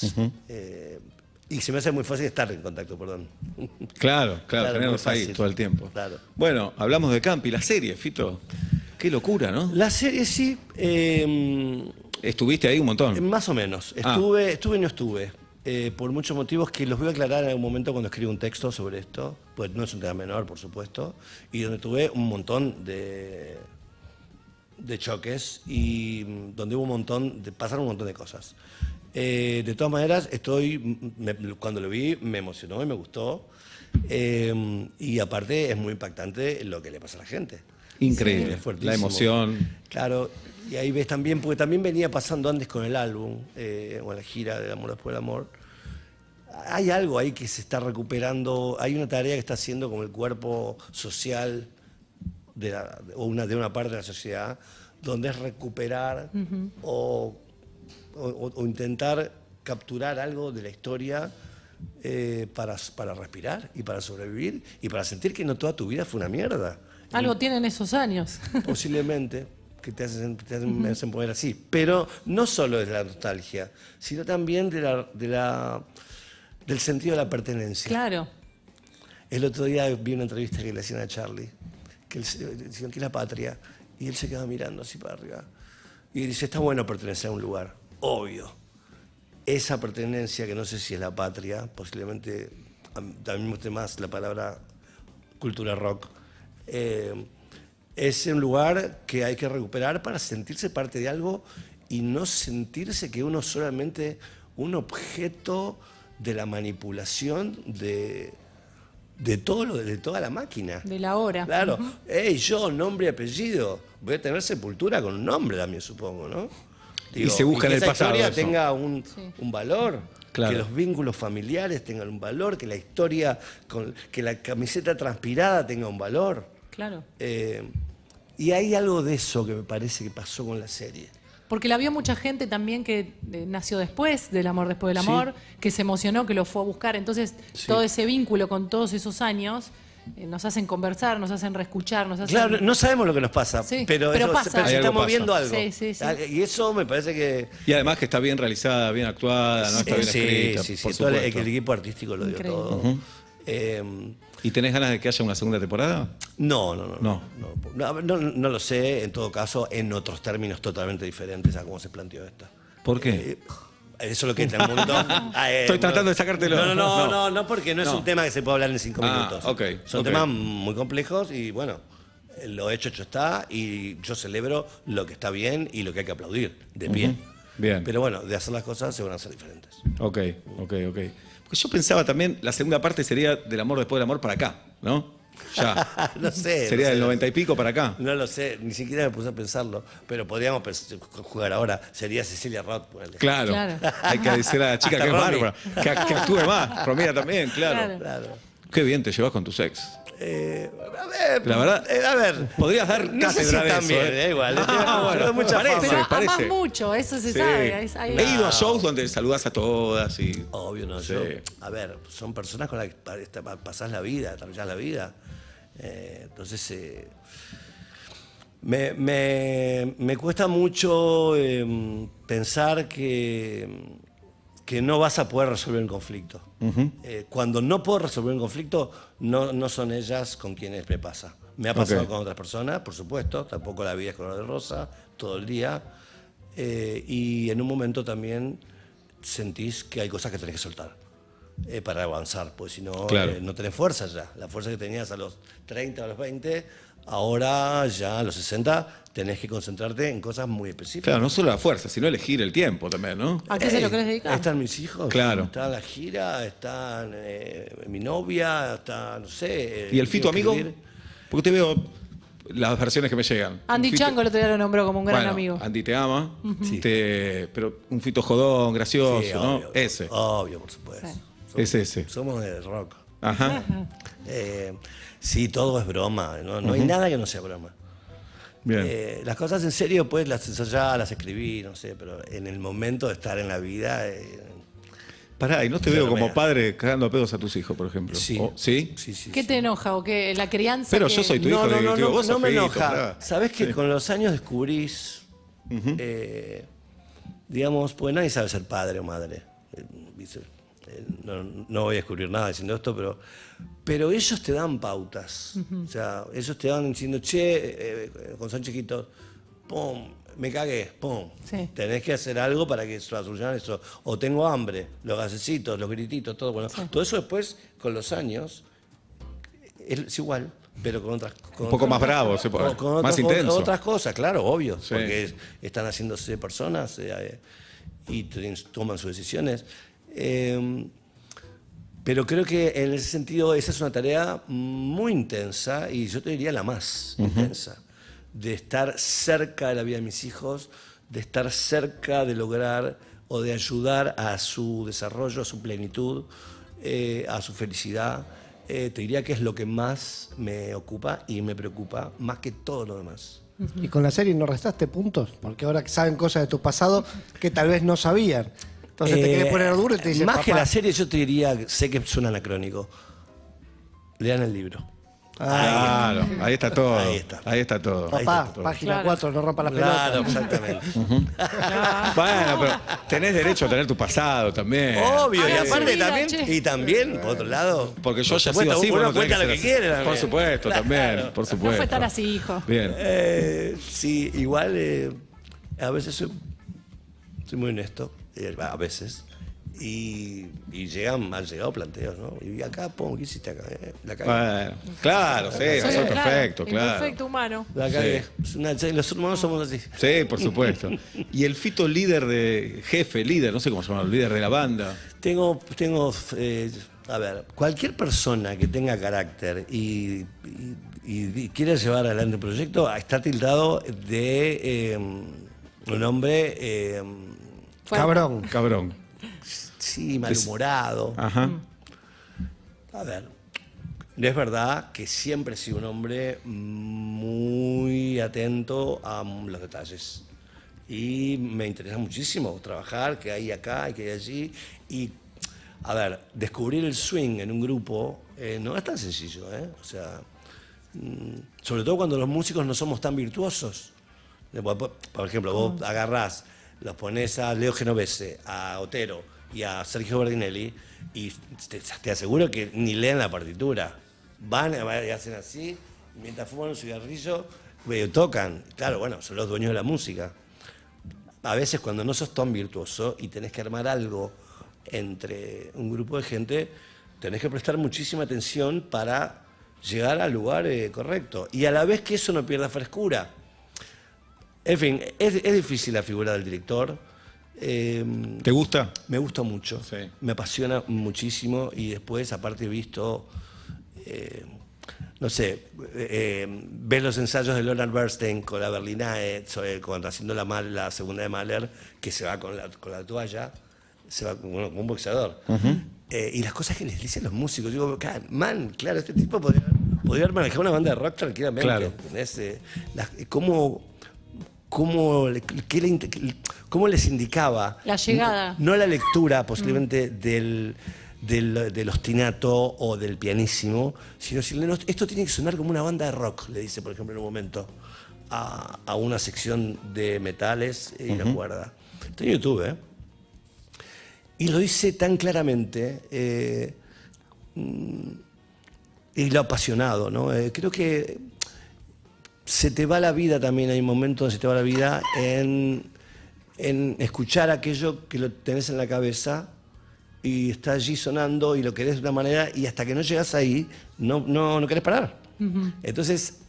Eh, y se me hace muy fácil estar en contacto, perdón. Claro, claro, Claro, tenerlos ahí todo el tiempo. Claro. Bueno, hablamos de Campi, la serie, Fito. Qué locura, ¿no? La serie sí, eh, Estuviste ahí un montón. más o menos. Ah. Estuve, estuve y no estuve. eh, por muchos motivos que los voy a aclarar en algún momento cuando escriba un texto sobre esto. Pues no es un tema menor, por supuesto. Y donde tuve un montón de, de choques y mm, donde hubo un montón, de, pasaron un montón de cosas. Eh, de todas maneras, estoy, me- cuando lo vi me emocionó y me gustó. Eh, y aparte es muy impactante lo que le pasa a la gente. Increíble. Fuertísimo. La emoción. Claro, y ahí ves también, porque también venía pasando antes con el álbum, eh, o la gira del Amor después del Amor. Hay algo ahí que se está recuperando, hay una tarea que está haciendo con el cuerpo social de, la- o una, de una parte de la sociedad, donde es recuperar o, o- o intentar capturar algo de la historia eh, para, para respirar y para sobrevivir y para sentir que no toda tu vida fue una mierda. Algo tienen esos años. Posiblemente, que te hacen, te hacen- me hacen poner así. Pero no solo de la nostalgia, sino también de la, de la, del sentido de la pertenencia. claro. El otro día vi una entrevista que le hacían a Charlie, que se- decían que es la patria, y él se queda mirando así para arriba. Y dice, está bueno pertenecer a un lugar, obvio. Esa pertenencia, que no sé si es la patria, posiblemente, me gusta más la palabra cultura rock, eh, es un lugar que hay que recuperar para sentirse parte de algo y no sentirse que uno es solamente un objeto de la manipulación de, de todo lo de toda la máquina. De la hora. Claro. Ey, yo, nombre y apellido. Voy a tener sepultura con un nombre también, supongo, ¿no? Y se busca que en el esa pasado historia eso. tenga un, un valor. Claro. Que los vínculos familiares tengan un valor, que la historia, con, que la camiseta transpirada tenga un valor. Claro. Eh, y hay algo de eso que me parece que pasó con la serie. Porque la vio mucha gente también que eh, nació después del amor, después del amor, que se emocionó, que lo fue a buscar. Entonces, todo ese vínculo con todos esos años nos hacen conversar, nos hacen reescuchar, nos hacen. Claro, no sabemos lo que nos pasa, Sí, pero, pero eso- pasa. pero Hay sí algo estamos pasa. viendo algo. Sí, sí, sí. Y eso me parece que... Y además que está bien realizada, bien actuada, ¿no? Está bien sí, escrita, sí, sí, por todo el equipo artístico lo dio Increíble. todo. Eh, ¿Y tenés ganas de que haya una segunda temporada? no, no, no, No. no, no, no, no lo sé, en todo caso, en otros términos totalmente diferentes a cómo se planteó esta. ¿Por qué? Eh, eso es lo que está el mundo. Ah, eh, Estoy no. tratando de sacártelo. No, no, no, No. no, no, porque no, es No. un tema que se puede hablar en cinco Ah, minutos. ok, Son ok. temas muy complejos y bueno, lo hecho, hecho está y yo celebro lo que está bien y lo que hay que aplaudir, de pie. Bien. Pero bueno, de hacer las cosas se van a hacer diferentes. Ok, ok, ok. Porque yo pensaba también, la segunda parte sería del amor después del amor para acá, ¿no? Ya. no sé. sería no del sé. noventa y pico para acá. No lo sé, ni siquiera me puse a pensarlo, pero podríamos pens- jugar ahora. Sería Cecilia Roth. Claro. Claro. Hay que decir a la chica Hasta que es Romy. bárbara, que, que actúe más. Romina también, claro. Claro. Claro. Qué bien te llevas con tus ex. Eh, a ver, La verdad, eh, a ver. podrías dar no sé si cátedra de eso, también, ¿eh? da igual. Ah, bueno, mucha parece. fama. Pero parece. amás mucho, eso se Sí. sabe. He ido a shows donde saludás a todas y. Obvio, no. Sí. Yo, a ver, son personas con las que pa- esta- pa- pasás la vida, atravesás la vida. Eh, entonces, eh, me, me- me cuesta mucho eh, pensar que, que no vas a poder resolver un conflicto. Eh, cuando no puedo resolver un conflicto, no, no son ellas con quienes me pasa. Me ha pasado con otras personas, por supuesto, tampoco la vida es color de rosa todo el día. Eh, y en un momento también sentís que hay cosas que tenés que soltar eh, para avanzar, pues si no, Claro. no tenés fuerza ya. La fuerza que tenías a los 30 o a los 20, ahora ya a los 60 tenés que concentrarte en cosas muy específicas. Claro, no solo la fuerza, sino elegir el tiempo también, ¿no? ¿A qué se lo querés dedicar? Están mis hijos, Claro. está la gira, está eh, mi novia, está, no sé. eh, ¿Y el Fito amigo? Porque te veo las versiones que me llegan. Andy Fito- Chango el otro día lo nombró como un gran Bueno, amigo. Andy te ama, te- pero un fito jodón, gracioso, Sí, ¿no? obvio, Ese. Obvio, por supuesto. Sí. Somos- Es ese. Somos de rock. Ajá. Eh, sí, todo es broma, no, no hay nada que no sea broma. Bien. Eh, las cosas en serio, pues las ensayás, las escribí, no sé, pero en el momento de estar en la vida. eh, Pará, y no te veo como padre cagando a pedos a tus hijos, por ejemplo. sí. ¿O- ¿Sí? Sí, sí. ¿Qué sí. te enoja o qué? La crianza. Pero que- yo soy tu hijo, No, no, digo, no, no, no me fito, enoja. pará. Sabes que con los años descubrís, eh, digamos, pues nadie sabe ser padre o madre. Eh, no, no voy a descubrir nada diciendo esto, pero, pero ellos te dan pautas. O sea, ellos te van diciendo, che, eh, eh, cuando son chiquitos, pum, me cagué, pum. Sí. Tenés que hacer algo para que solucionar eso. O tengo hambre, los gasecitos, los grititos, todo. Bueno, todo eso después, con los años, es igual, pero con otras con Un poco otras- más bravo, se puede- con- con más otras, intenso. Otras cosas, claro, obvio, Sí. porque es- están haciéndose personas eh, eh, y toman sus decisiones. Eh, pero creo que en ese sentido esa es una tarea muy intensa y yo te diría la más intensa, de estar cerca de la vida de mis hijos, de estar cerca de lograr o de ayudar a su desarrollo, a su plenitud, eh, a su felicidad. Eh, te diría que es lo que más me ocupa y me preocupa, más que todo lo demás. Y con la serie no restaste puntos, porque ahora saben cosas de tu pasado que tal vez no sabían. Entonces te querés poner duro y te dicen, Más que la serie, yo te diría, sé que suena anacrónico. Lean el libro. Claro, ahí está todo. Ahí está. Ahí está todo. Ahí Papá, está todo. página Claro. 4, no rompa la Claro, pelota. exactamente. Bueno, pero tenés derecho a tener tu pasado también. Obvio, y aparte sí, también, che. y también, por otro lado. Porque yo por ya he sido así. Uno no cuenta lo que quiere también. Por supuesto, Claro. también. Por No supuesto. fue tan así, hijo. Bien. Eh, sí, igual eh, a veces soy, soy muy honesto, eh, a veces. Y, y llegan, han llegado planteos, ¿no? Y acá, pum, ¿qué hiciste acá? Eh, La cagué. Bueno, claro, sí, sos perfecto, claro. Perfecto humano. La cagué. Una- los humanos somos así. Sí, por supuesto. Y el Fito líder de jefe, líder, no sé cómo se llama, líder de la banda. Tengo, tengo eh, A ver, cualquier persona que tenga carácter y, y- y quiera llevar adelante un proyecto está tildado de eh, un hombre, eh. Cabrón. Cabrón. sí, malhumorado. Ajá. A ver, es verdad que siempre he sido un hombre muy atento a los detalles. Y me interesa muchísimo trabajar, que hay acá y que hay allí. Y, a ver, descubrir el swing en un grupo eh, no es tan sencillo, ¿eh? O sea, mm, sobre todo cuando los músicos no somos tan virtuosos. Por ejemplo, vos agarrás, los pones a Leo Genovese, a Otero y a Sergio Bardinelli y te, aseguro que ni leen la partitura. Van y hacen así, mientras fuman un cigarrillo, eh, tocan. Claro, bueno, son los dueños de la música. A veces cuando no sos tan virtuoso y tenés que armar algo entre un grupo de gente, tenés que prestar muchísima atención para llegar al lugar eh, correcto. Y a la vez que eso no pierda frescura. En fin, es, es difícil la figura del director. Eh, ¿Te gusta? me gusta mucho, Sí. me apasiona muchísimo y después, aparte, he visto, eh, no sé, eh, ver los ensayos de Leonard Bernstein con la Berlinae, cuando haciendo la, mal, la segunda de Mahler, que se va con la, con la toalla, se va como, como un boxeador. Eh, y las cosas que les dicen los músicos, digo, "Ca- man, claro, este tipo podría, manejado una banda de rock tranquilamente. Claro. Eh, las- cómo, cómo, le- qué le cómo les indicaba La llegada. no la lectura posiblemente del, del, del ostinato o del pianísimo, sino decirle, "No, esto tiene que sonar como una banda de rock, le dice, por ejemplo, en un momento, a, a una sección de metales y la cuerda. Está en YouTube, ¿eh? Y lo dice tan claramente eh, mm, y lo apasionado, ¿no? Eh, creo que se te va la vida también, hay momentos donde se te va la vida en, en escuchar aquello que lo tenés en la cabeza y está allí sonando y lo querés de una manera y hasta que no llegas ahí no, no, no querés parar. Entonces,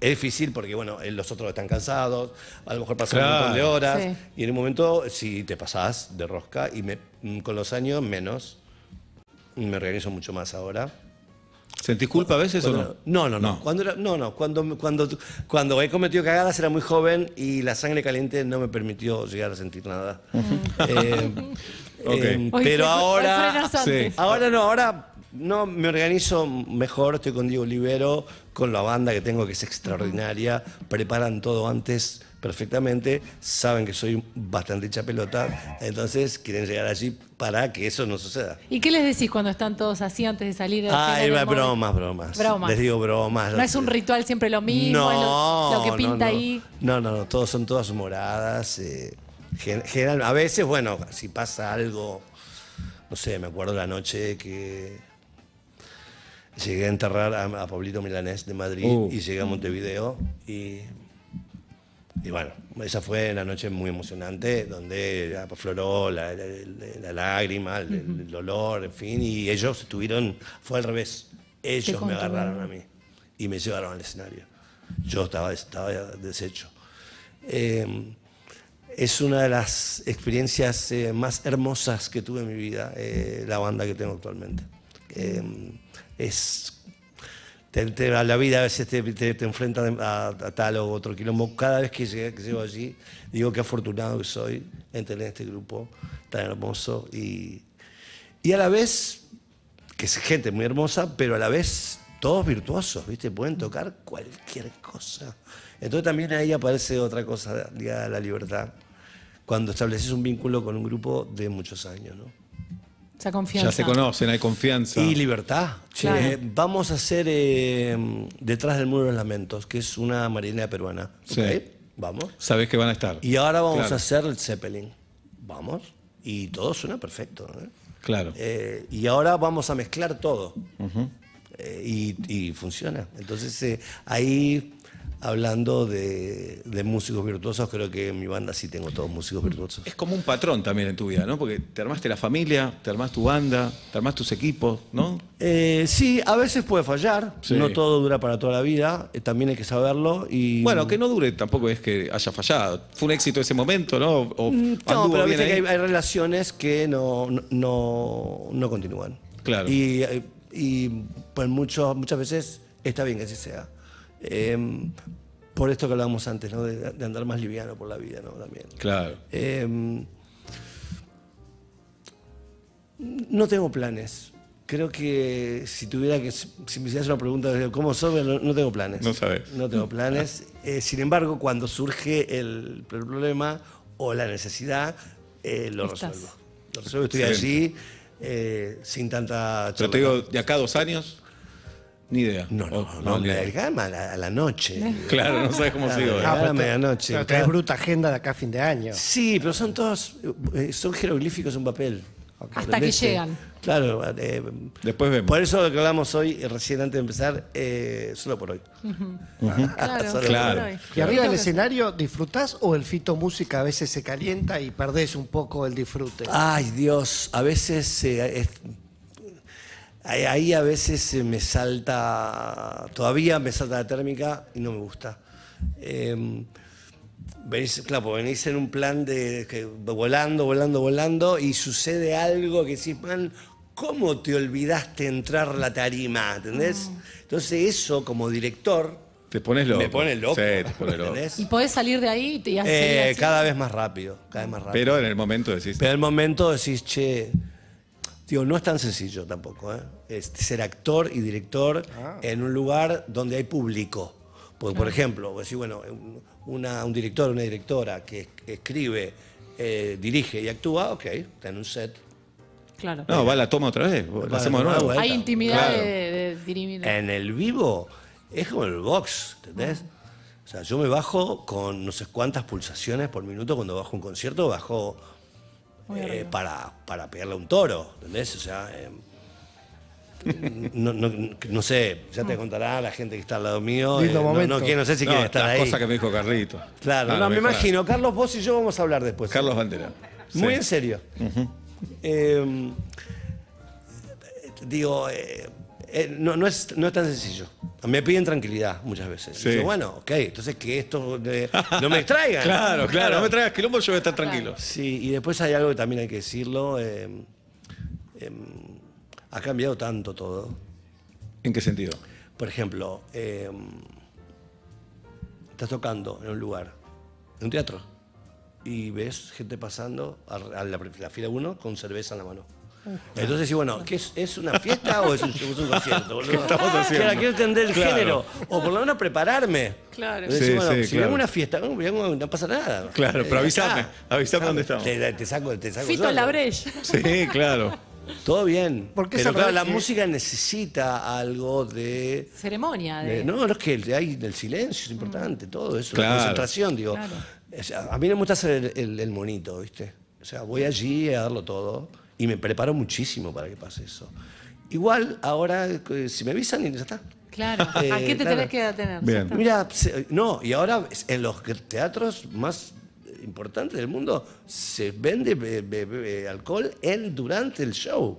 es difícil porque, bueno, eh, los otros están cansados, a lo mejor pasan un montón de horas Sí. y en un momento si te pasás de rosca y me- mm, con los años menos, me organizo mucho más ahora. ¿Sentís culpa a veces o no? No, no, no. Cuando era- no, no. Cuando, cuando, cuando he cometido cagadas era muy joven y la sangre caliente no me permitió llegar a sentir nada. Eh, eh, Hoy pero ahora. Sí. Ahora no, ahora no me organizo mejor. Estoy con Diego Olivero, con la banda que tengo que es extraordinaria. Preparan todo antes perfectamente. Saben que soy bastante hecha pelota. Entonces quieren llegar allí para que eso no suceda. ¿Y qué les decís cuando están todos así antes de salir? de cenar en el móvil? bromas, bromas. Bromas. Les digo bromas. No es un ritual siempre lo mismo, No, lo, lo que pinta no. ahí. No, no, no, todos son todas humoradas. eh, general- a veces, bueno, si pasa algo, no sé, me acuerdo la noche que llegué a enterrar a, a Pablito Milanés de Madrid Uh. y llegué a Montevideo y, y bueno, esa fue una noche muy emocionante donde afloró la, la- la- la lágrima, el, el olor, en fin, y ellos estuvieron, fue al revés, ellos me agarraron a mí y me llevaron al escenario. Yo estaba, estaba deshecho. Eh, es una de las experiencias eh, más hermosas que tuve en mi vida, eh, la banda que tengo actualmente. Eh, es, te- te- la vida a veces te, te, enfrenta a, a tal o otro quilombo. Cada vez que, llego allí, digo qué afortunado que soy en tener este grupo tan hermoso y, y a la vez que es gente muy hermosa, pero a la vez todos virtuosos, ¿viste? Pueden tocar cualquier cosa. Entonces también ahí aparece otra cosa ligada la libertad, cuando estableces un vínculo con un grupo de muchos años, ¿no? Esa confianza. Ya se conocen, hay confianza. Y libertad. Claro. Eh, vamos a hacer eh, Detrás del Muro de los Lamentos, que es una marina peruana. Sí. Vamos. Sabés que van a estar. Y ahora vamos Claro. a hacer el Zeppelin. Vamos. Y todo suena perfecto. ¿eh? Claro. Eh, y ahora vamos a mezclar todo. Eh, y, y funciona. Entonces eh, ahí hablando de, de músicos virtuosos, creo que en mi banda sí tengo todos músicos virtuosos. Es como un patrón también en tu vida, ¿no? Porque te armaste la familia, te armás tu banda, te armás tus equipos, ¿no? Eh, sí, a veces puede fallar, Sí. no todo dura para toda la vida, eh, también hay que saberlo. Y, Bueno, que no dure tampoco es que haya fallado. Fue un éxito ese momento, ¿no? O Mm, No, pero viste que hay, hay relaciones que no, no- no, no continúan. Claro. Y, eh, y pues mucho, muchas veces está bien que así sea. Eh, por esto que hablábamos antes, ¿no? De, de andar más liviano por la vida, ¿no? También. Claro. Eh, no tengo planes. Creo que si tuviera que, si me hicieras una pregunta de cómo soy, no, no tengo planes. No sabes. No tengo planes. Eh, sin embargo, cuando surge el, el problema o la necesidad, eh, lo Estás. resuelvo. Lo resuelvo, estoy Excelente. allí eh, sin tanta... Pero te digo, de acá a dos años, ni idea. No, no, no, me calma a la, a la noche. Claro, no sabes cómo sigo. Ah, pero- a medianoche. Pero tenés bruta agenda de acá a fin de año. Sí, pero son todos, eh, son jeroglíficos en papel. Hasta que llegan. Claro. eh, Después vemos. Por eso lo que hablamos hoy, recién antes de empezar, eh, solo por hoy. Claro, Solo Claro. por hoy. Y arriba del escenario, ¿disfrutás o el fito música a veces se calienta y perdés un poco el disfrute? Ay, Dios, a veces eh, es- ahí, a veces eh, me salta, todavía me salta la térmica y no me gusta. Eh, venís, claro, venís en un plan de que, volando, volando, volando y sucede algo que decís, man, ¿cómo te olvidaste entrar la tarima? ¿Entendés? Entonces eso como director Te pones loco. me pone loco. Sí, te pone loco. Y podés salir de ahí y Eh, así. cada vez más rápido, cada vez más rápido. Pero en el momento decís. Pero al momento decís, che, digo, no es tan sencillo tampoco, ¿eh? Es ser actor y director en un lugar donde hay público. Porque, por ejemplo, vos decís, bueno, un- una- un director, una directora que escribe, eh, dirige y actúa, ok, está en un set. Claro. No, va la toma otra vez. La hacemos de nuevo. Hay intimidad Claro. de, de dirimir. En el vivo es como el box, ¿entendés? O sea, yo me bajo con no sé cuántas pulsaciones por minuto cuando bajo un concierto, bajo eh, para, para pegarle a un toro, ¿entendés? O sea, eh, no, no- no sé, ya te contará la gente que está al lado mío. Lindo eh, no, momento. no, sé si No, quiere estar ahí. cosas que me dijo Carlito. Claro, Ah, no, me imagino. Carlos, vos y yo vamos a hablar después. Carlos Bandera. Muy Sí. en serio. Eh, digo, eh, eh, no, no es, no es tan sencillo. Me piden tranquilidad muchas veces. Sí. Digo, bueno, ok, entonces que esto de- no me extraigan. Claro, claro. No me traigas quilombo, yo voy a estar tranquilo. Sí, y después hay algo que también hay que decirlo. eh, eh, ha cambiado tanto todo. ¿En qué sentido? Por ejemplo, eh, estás tocando en un lugar, en un teatro, y ves gente pasando a, a la, la fila 1 con cerveza en la mano. Entonces, sí, bueno, ¿qué es, ¿es una fiesta o es un, es un concierto? boludo? estamos haciendo? Claro, quiero entender el Claro. género, o por lo menos prepararme. Claro. Entonces, Sí, bueno, sí, si claro. vengo a una fiesta, no, vengo, no pasa nada. Claro, pero Eh, avísame, acá. avísame dónde estamos. Te, te saco, te saco Fito yo. en la brecha. Sí, claro. Todo bien. Porque es pero al claro, revés la que- música necesita algo de Ceremonia. De... No, no es que el, hay el silencio es importante, todo eso, Claro. la concentración, digo. Claro. O sea, a mí no me gusta hacer el, el- el monito, ¿viste? O sea, voy allí a darlo todo y me preparo muchísimo para que pase eso. Igual, ahora, eh, si me avisan, y ya está. Claro. ¿A Eh, qué te claro. tenés que atener? Bien. Mira, se- no, y ahora en los teatros más importantes del mundo se vende be- be- be- alcohol en, durante el show.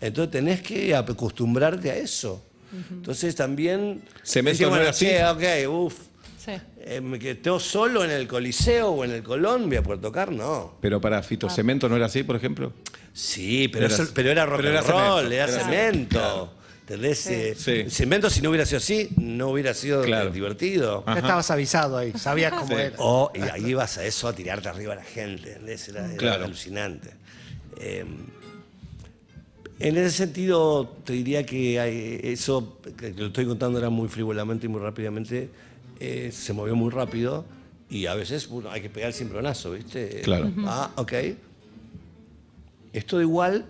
Entonces tenés que acostumbrarte a eso. Entonces también... Cemento decís, no bueno, era así. ok, uff. Sí. Eh, me quedo solo en el Coliseo o en el Colombia por tocar, no. Pero para Fito Cemento no era así, por ejemplo. Sí, pero, Era- pero era rock pero era and roll, cemento, era cemento. ¿Entendés? Eh, Sí. Cemento, si no hubiera sido así, no hubiera sido Claro. divertido. Ya estabas avisado ahí, sabías cómo Sí. era. O y ahí ibas a eso, a tirarte arriba a la gente, ¿entendés? Era, era Claro. alucinante. Eh, en ese sentido, te diría que hay- eso, que lo estoy contando era muy frívolamente y muy rápidamente, eh, se movió muy rápido y a veces bueno, hay que pegar el cimbronazo, ¿viste? Claro. Ah, ok. Es todo igual,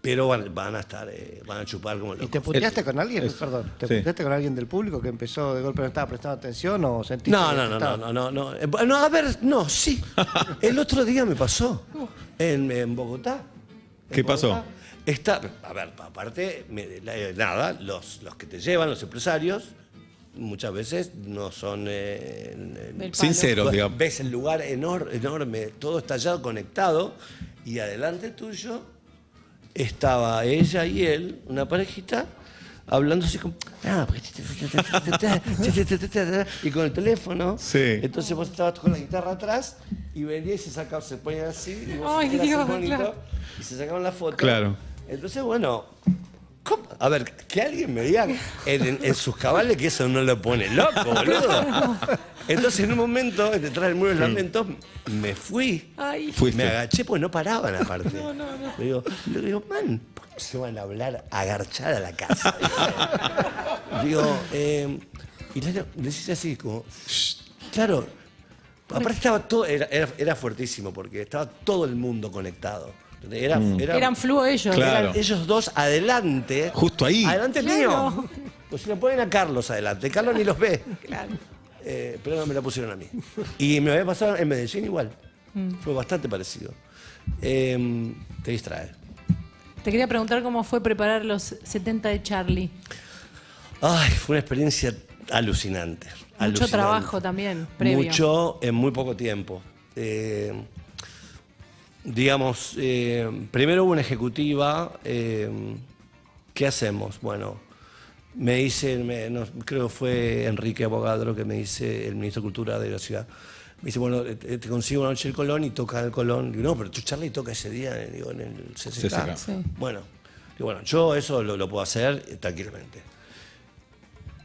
pero van, van a estar, eh, van a chupar como ¿Y locos. te puteaste con alguien? es- Perdón, ¿te sí. puteaste con alguien del público que empezó de golpe no estaba prestando atención o sentiste No, que no, no, estaba- no, no, no, no. Eh, No, a ver, no, sí. El otro día me pasó. En, en Bogotá. En ¿Qué pasó? Bogotá. Está, a ver, aparte, me- la- eh, nada, los, los que te llevan, los empresarios, muchas veces no son... eh, en- en- Del palo. Sincero, digamos. Ves el lugar enor- enorme, todo estallado, conectado, y adelante tuyo estaba ella y él, una parejita, hablando así como... "Ah, y con el teléfono. Sí. Entonces vos estabas con la guitarra atrás y venía y se sacaba, se ponía así y vos Ay, Dios, monito, claro. y se sacaban la foto. Claro. Entonces, bueno, ¿cómo? A ver, que alguien me diga en, en- en sus cabales que eso no lo pone loco, boludo. Entonces, en un momento, detrás del muro de lamentos, me fui. Ay, Fuiste. Me agaché porque no paraban aparte. Le digo, le digo, man, ¿por qué no se van a hablar agarchada a la casa? digo, eh, y le, le decís así, como, "Shh". claro, aparte estaba todo, era, era, era fuertísimo porque estaba todo el mundo conectado. Era, era- eran fluo ellos. Claro. eran ellos dos adelante. Justo ahí. Adelante Claro. mío. Pues si le ponen a Carlos adelante, Carlos ni los ve. Claro. Eh, pero no me la pusieron a mí. Y me había pasado en Medellín igual. Fue bastante parecido. Eh, te distrae. Te quería preguntar cómo fue preparar los 70 de Charlie. Ay, fue una experiencia alucinante. Mucho alucinante. trabajo también, previo. Mucho en muy poco tiempo. Eh, digamos, eh, primero hubo una ejecutiva. eh, ¿Qué hacemos? Bueno, me dice, me- no, creo que fue Enrique Abogadro que me dice, el ministro de Cultura de la ciudad. Me dice, bueno, te, te consigo una noche el Colón y toca el Colón. Digo, no, pero tu Charlie toca ese día digo, en el CCK. CCK. Sí. Bueno, digo, bueno, yo eso lo, lo puedo hacer eh, tranquilamente.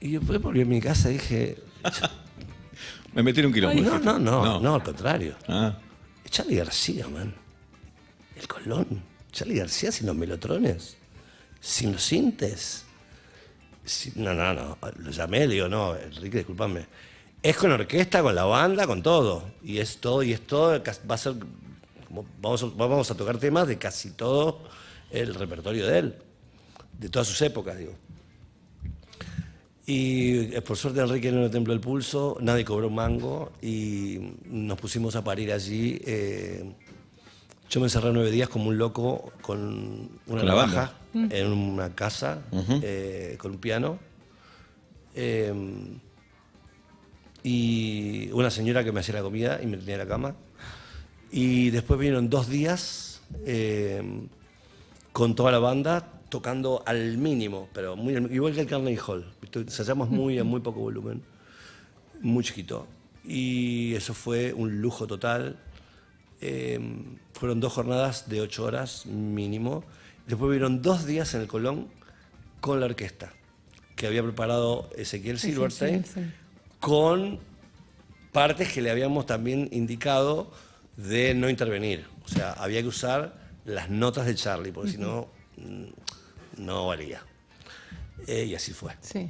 Y después volví a mi casa y dije, Me metí en un quilombo. no, no, no, no, No. al contrario. Ah. Es Charlie García, man. El Colón. Charlie García sin los melotrones. Sin los sintes. Sin- no, no, no. Lo llamé, le digo, no, Enrique, discúlpame. Es con orquesta, con la banda, con todo. Y es todo, y es todo. Va a ser. Vamos a, vamos a tocar temas de casi todo el repertorio de él. De todas sus épocas, digo. Y eh, por suerte Enrique no le tembló el pulso, nadie cobró un mango y nos pusimos a parir allí. eh, yo me encerré nueve días como un loco con una Con navaja banda. en una casa eh, con un piano. eh, y una señora que me hacía la comida y me tenía en la cama. Y después vinieron dos días eh, con toda la banda tocando al mínimo, pero muy al- igual que el Carnegie Hall. Ensayamos muy a muy poco volumen, muy chiquito. Y eso fue un lujo total. Eh, fueron dos jornadas de ocho horas mínimo. Después vieron dos días en el Colón con la orquesta que había preparado Ezequiel Silverstein sí, sí. con partes que le habíamos también indicado de no intervenir. O sea, había que usar las notas de Charlie, porque si no, mm, no valía. Eh, y así fue. Sí.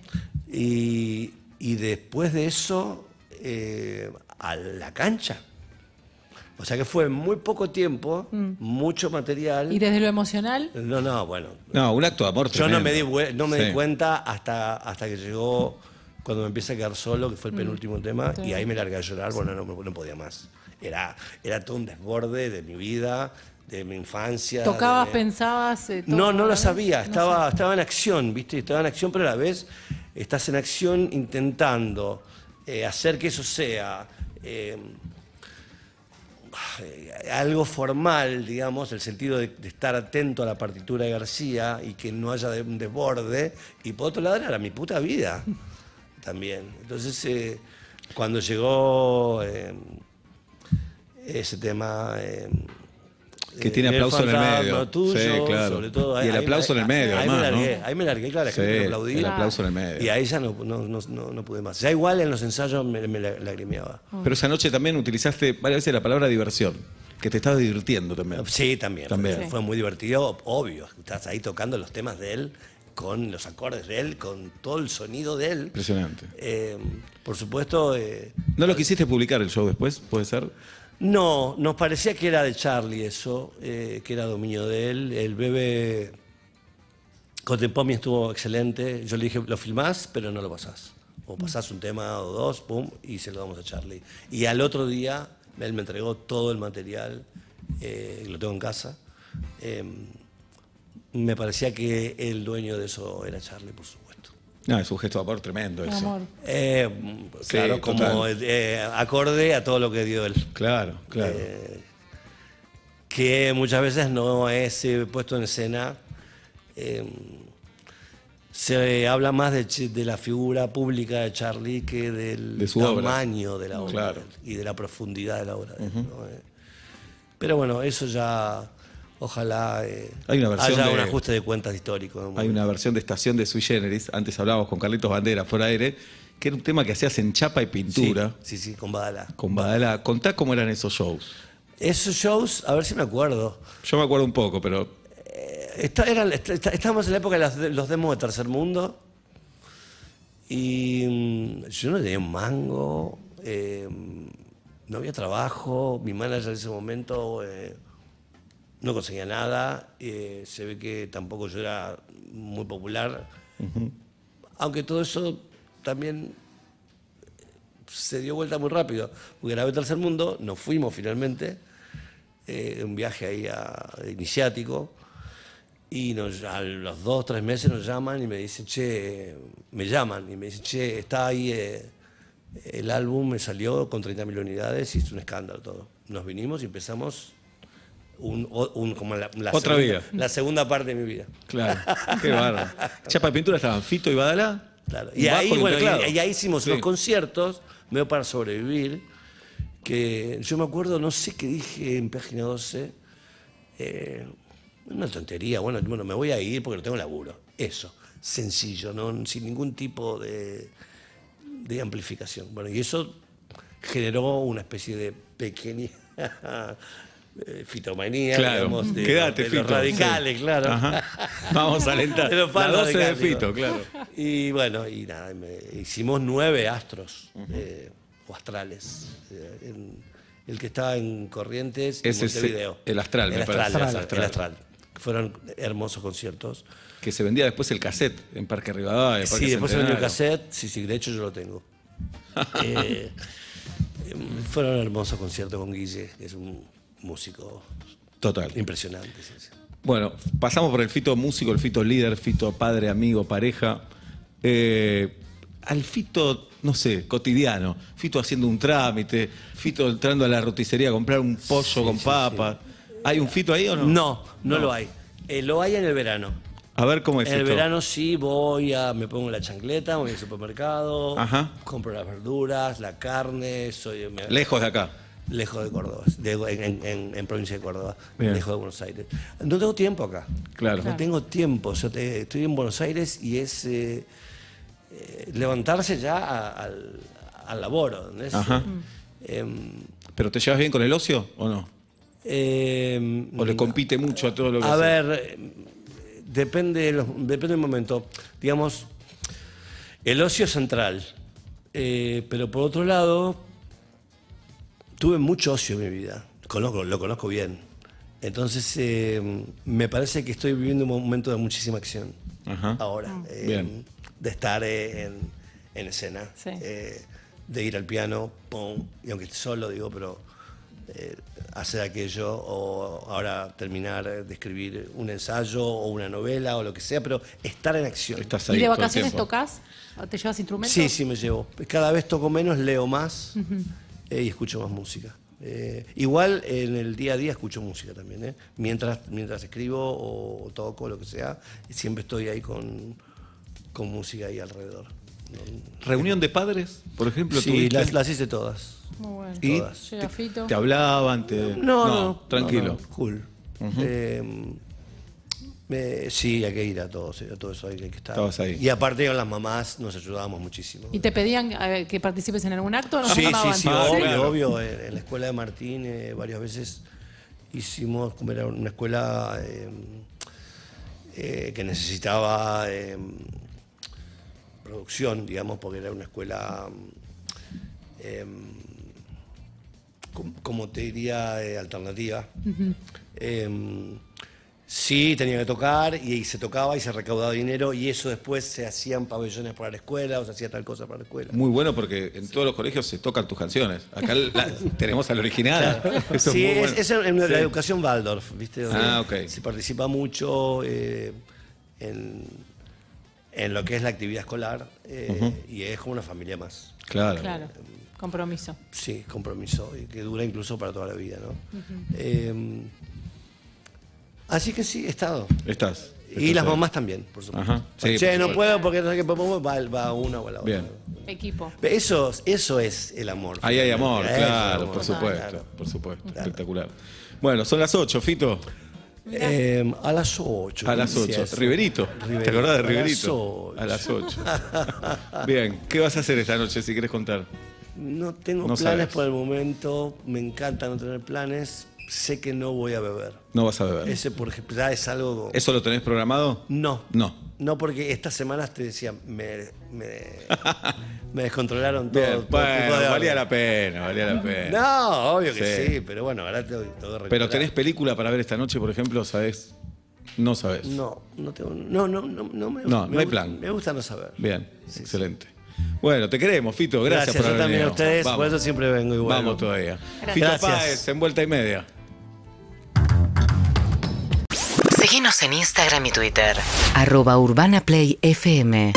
Y, y después de eso, eh, a la cancha. O sea que fue en muy poco tiempo, mucho material. ¿Y desde lo emocional? No, no, bueno. No, un acto de amor Yo no me di, no me Sí. di cuenta hasta, hasta que llegó, cuando me empieza a quedar solo, que fue el penúltimo tema, y ahí me largué a llorar, bueno, no, no podía más. Era, era todo un desborde de mi vida, de mi infancia. ¿Tocabas, de- pensabas? eh, todo no, no lo sabía, No estaba, estaba en acción, ¿viste? Estaba en acción, pero a la vez estás en acción intentando eh, hacer que eso sea eh, algo formal, digamos, el sentido de, estar atento a la partitura de García y que no haya un desborde, y por otro lado era mi puta vida también. Entonces, eh, cuando llegó eh, ese tema... eh, Que tiene el aplauso en el medio. Tuyo, Sí, claro. sobre todo, Y el aplauso en el medio, ahí además, me largué, ¿no? Ahí me largué, claro, la Sí, gente me aplaudía. el aplauso en el medio. Y ahí ya no, no, no, no- no pude más. Ya igual en los ensayos me, me la- lagrimeaba. Pero esa noche también utilizaste varias veces la palabra diversión, que te estabas divirtiendo también. Sí, también. También. Sí. fue muy divertido, obvio. Estás ahí tocando los temas de él, con los acordes de él, con todo el sonido de él. Impresionante. Eh, por supuesto, eh, ¿No lo quisiste publicar el show después? ¿Puede ser? No, nos parecía que era de Charlie eso, eh, que era dominio de él. El bebé Contempomi estuvo excelente. Yo le dije, lo filmás, pero no lo pasás. O pasás un tema o dos, pum, y se lo damos a Charlie. Y al otro día, él me entregó todo el material, eh, lo tengo en casa. Eh, me parecía que el dueño de eso era Charlie, por supuesto. No, es un gesto de amor tremendo eso. Amor. Eh, Sí, claro, como eh, acorde a todo lo que dio él. Claro, claro. Eh, que muchas veces no es eh, puesto en escena. Eh, se habla más de, la figura pública de Charlie que del De su obra. tamaño de la obra Claro. de él y de la profundidad de la obra. de él, ¿no? Eh, Pero bueno, eso ya, ojalá eh, Hay una versión haya de- un ajuste de cuentas histórico. Hay una versión de Estación de Sui Generis, antes hablábamos con Carlitos Bandera fuera aire, que era un tema que hacías en chapa y pintura. Sí, sí, sí, con Badala. Con Badala. Contá cómo eran esos shows. Esos shows, a ver si me acuerdo. Yo me acuerdo un poco, pero Está- est- estábamos en la época de los demos de Tercer Mundo. Y mm, yo no tenía un mango, eh, no había trabajo, mi manager en ese momento eh, no conseguía nada, eh, se ve que tampoco yo era muy popular. Aunque todo eso también se dio vuelta muy rápido, porque grabé Tercer Mundo, nos fuimos finalmente, eh, un viaje ahí a, iniciático, y nos- a los dos, tres meses nos llaman y me dicen, che, me llaman y me dicen, che, está ahí, eh, el álbum me salió con 30.000 unidades y es un escándalo todo. Nos vinimos y empezamos un, o- un- como la, la Otra segunda, vida. la segunda parte de mi vida. claro, qué bárbaro. Chapa y pintura estaban Fito y Badala. Claro. Y ahí, bajo un bueno, teclado. y, y ahí hicimos Sí. unos conciertos, medio para sobrevivir, que yo me acuerdo, no sé qué dije en página 12, eh, una tontería, bueno, bueno, me voy a ir porque no tengo laburo. Eso, sencillo, ¿no? sin ningún tipo de, de amplificación. Bueno, y eso generó una especie de pequeña fitomanía, Claro. digamos, de, Quédate, de los radicales, Sí. claro. Ajá. Vamos a alentar. De los La fans 12 de Fito, claro. Y bueno, y nada, me- hicimos nueve astros eh, o astrales. eh, en- el que estaba en Corrientes y Ese es Montevideo. el astral, el me astral, parece. el Astral. el astral. Fueron hermosos conciertos. Que se vendía después el cassette en Parque Rivadavia. Sí, después se vendió el cassette. Sí, sí, de hecho yo lo tengo. Eh, em, fueron hermosos conciertos con Guille, que es un músico Total. impresionante. sí, sí. Bueno, pasamos por el Fito músico, el Fito líder, Fito padre, amigo, pareja. Eh, al Fito, no sé, cotidiano. Fito haciendo un trámite, Fito entrando a la roticería a comprar un pollo con papas. ¿Hay un Fito ahí o no? No, no, lo hay. Eh, lo hay en el verano. A ver cómo es En el verano sí voy a, me pongo la chancleta, voy al supermercado, Ajá. compro las verduras, la carne, soy me- Lejos de acá. Lejos de Córdoba, de- en, en- en provincia de Córdoba, Bien. lejos de Buenos Aires. No tengo tiempo acá. Claro. No tengo tiempo. Yo te- estoy en Buenos Aires y es eh, eh, levantarse ya a- al, al laboro. Ajá. Em, ¿Pero te llevas bien con el ocio o no? em, ¿O le compite mucho a todo lo que A hace? ver, eh, depende, los- depende del momento. Digamos, el ocio es central. Eh, pero por otro lado, tuve mucho ocio en mi vida. Conozco, lo conozco bien. Entonces, eh, me parece que estoy viviendo un momento de muchísima acción. Ajá. Ahora. eh, Bien. De estar eh, en, en escena. Sí. eh, de ir al piano, pum, y aunque esté solo, digo, pero eh, hacer aquello o ahora terminar de escribir un ensayo o una novela o lo que sea, pero estar en acción. Estás ¿Y de vacaciones tocas? ¿Te llevas instrumentos? Sí, sí me llevo. Cada vez toco menos, leo más eh, y escucho más música. Eh, igual en el día a día escucho música también, ¿eh? mientras, mientras escribo o, toco, lo que sea, siempre estoy ahí con, con música ahí alrededor. ¿Reunión de padres, por ejemplo? Sí, las, las hice todas. Muy bueno. ¿Y todas. Fito. te hablaban? Te... No, no, tranquilo. no, no, cool. Eh, eh, sí, hay que ir a todos, a todo eso hay que estar. Estabas ahí. Y aparte con las mamás nos ayudábamos muchísimo. ¿Y te pedían eh, que participes en algún acto o no Sí, sí, sí, obvio, claro. obvio. En, la escuela de Martín eh, varias veces hicimos, como era una escuela eh, eh, que necesitaba eh, producción, digamos, porque era una escuela, eh, com- como te diría, eh, alternativa. Eh, Sí, tenía que tocar y, se tocaba y se recaudaba dinero y eso después se hacían pabellones para la escuela o se hacía tal cosa para la escuela. Muy bueno porque en todos los colegios se tocan tus canciones. Acá la- tenemos al original. Eso sí, es muy es, bueno. es en la Sí. educación Waldorf, ¿viste? Donde Ah, ok. Se participa mucho eh, en, en lo que es la actividad escolar eh, y es como una familia más. Claro. Claro, compromiso. Sí, compromiso y que dura incluso para toda la vida, ¿no? Eh, así que sí, he estado. Estás. Y las ahí. mamás también, por supuesto. Ajá, sí, che, por no supuesto. puedo porque no sé qué va, va una o la otra. Bien. Equipo. Eso, eso es el amor. Ahí hay amor, Eso claro, amor, por supuesto, claro. por supuesto. Espectacular. Bueno, son las 8, Fito. Eh, a las 8. A las 8. Riverito. ¿Te acordás de Riverito? A las A las 8. Bien, ¿qué vas a hacer esta noche si quieres contar? No tengo No planes sabes. por el momento. Me encanta no tener planes. Sé que no voy a beber. No vas a beber. Ese, por ejemplo, ya es algo. ¿Eso lo tenés programado? No. No. No, porque estas semanas te decía, me, me, me descontrolaron todo. Bien, todo bueno, de valía la pena, valía la pena. No, obvio que Sí. sí, pero bueno, ahora tengo, tengo que Pero recuperar. tenés película para ver esta noche, por ejemplo, ¿sabés? No sabés. No, no tengo. No, no, no, no me No, me no hay gusta- plan. Me gusta no saber. Bien, excelente. Bueno, te queremos, Fito. Gracias, Gracias, por yo haber también a venido. ustedes, Vamos. por eso siempre vengo igual. Vamos todavía. Gracias. Fito Gracias. Páez, en vuelta y media. Seguinos en Instagram y Twitter. Arroba Urbana Play FM.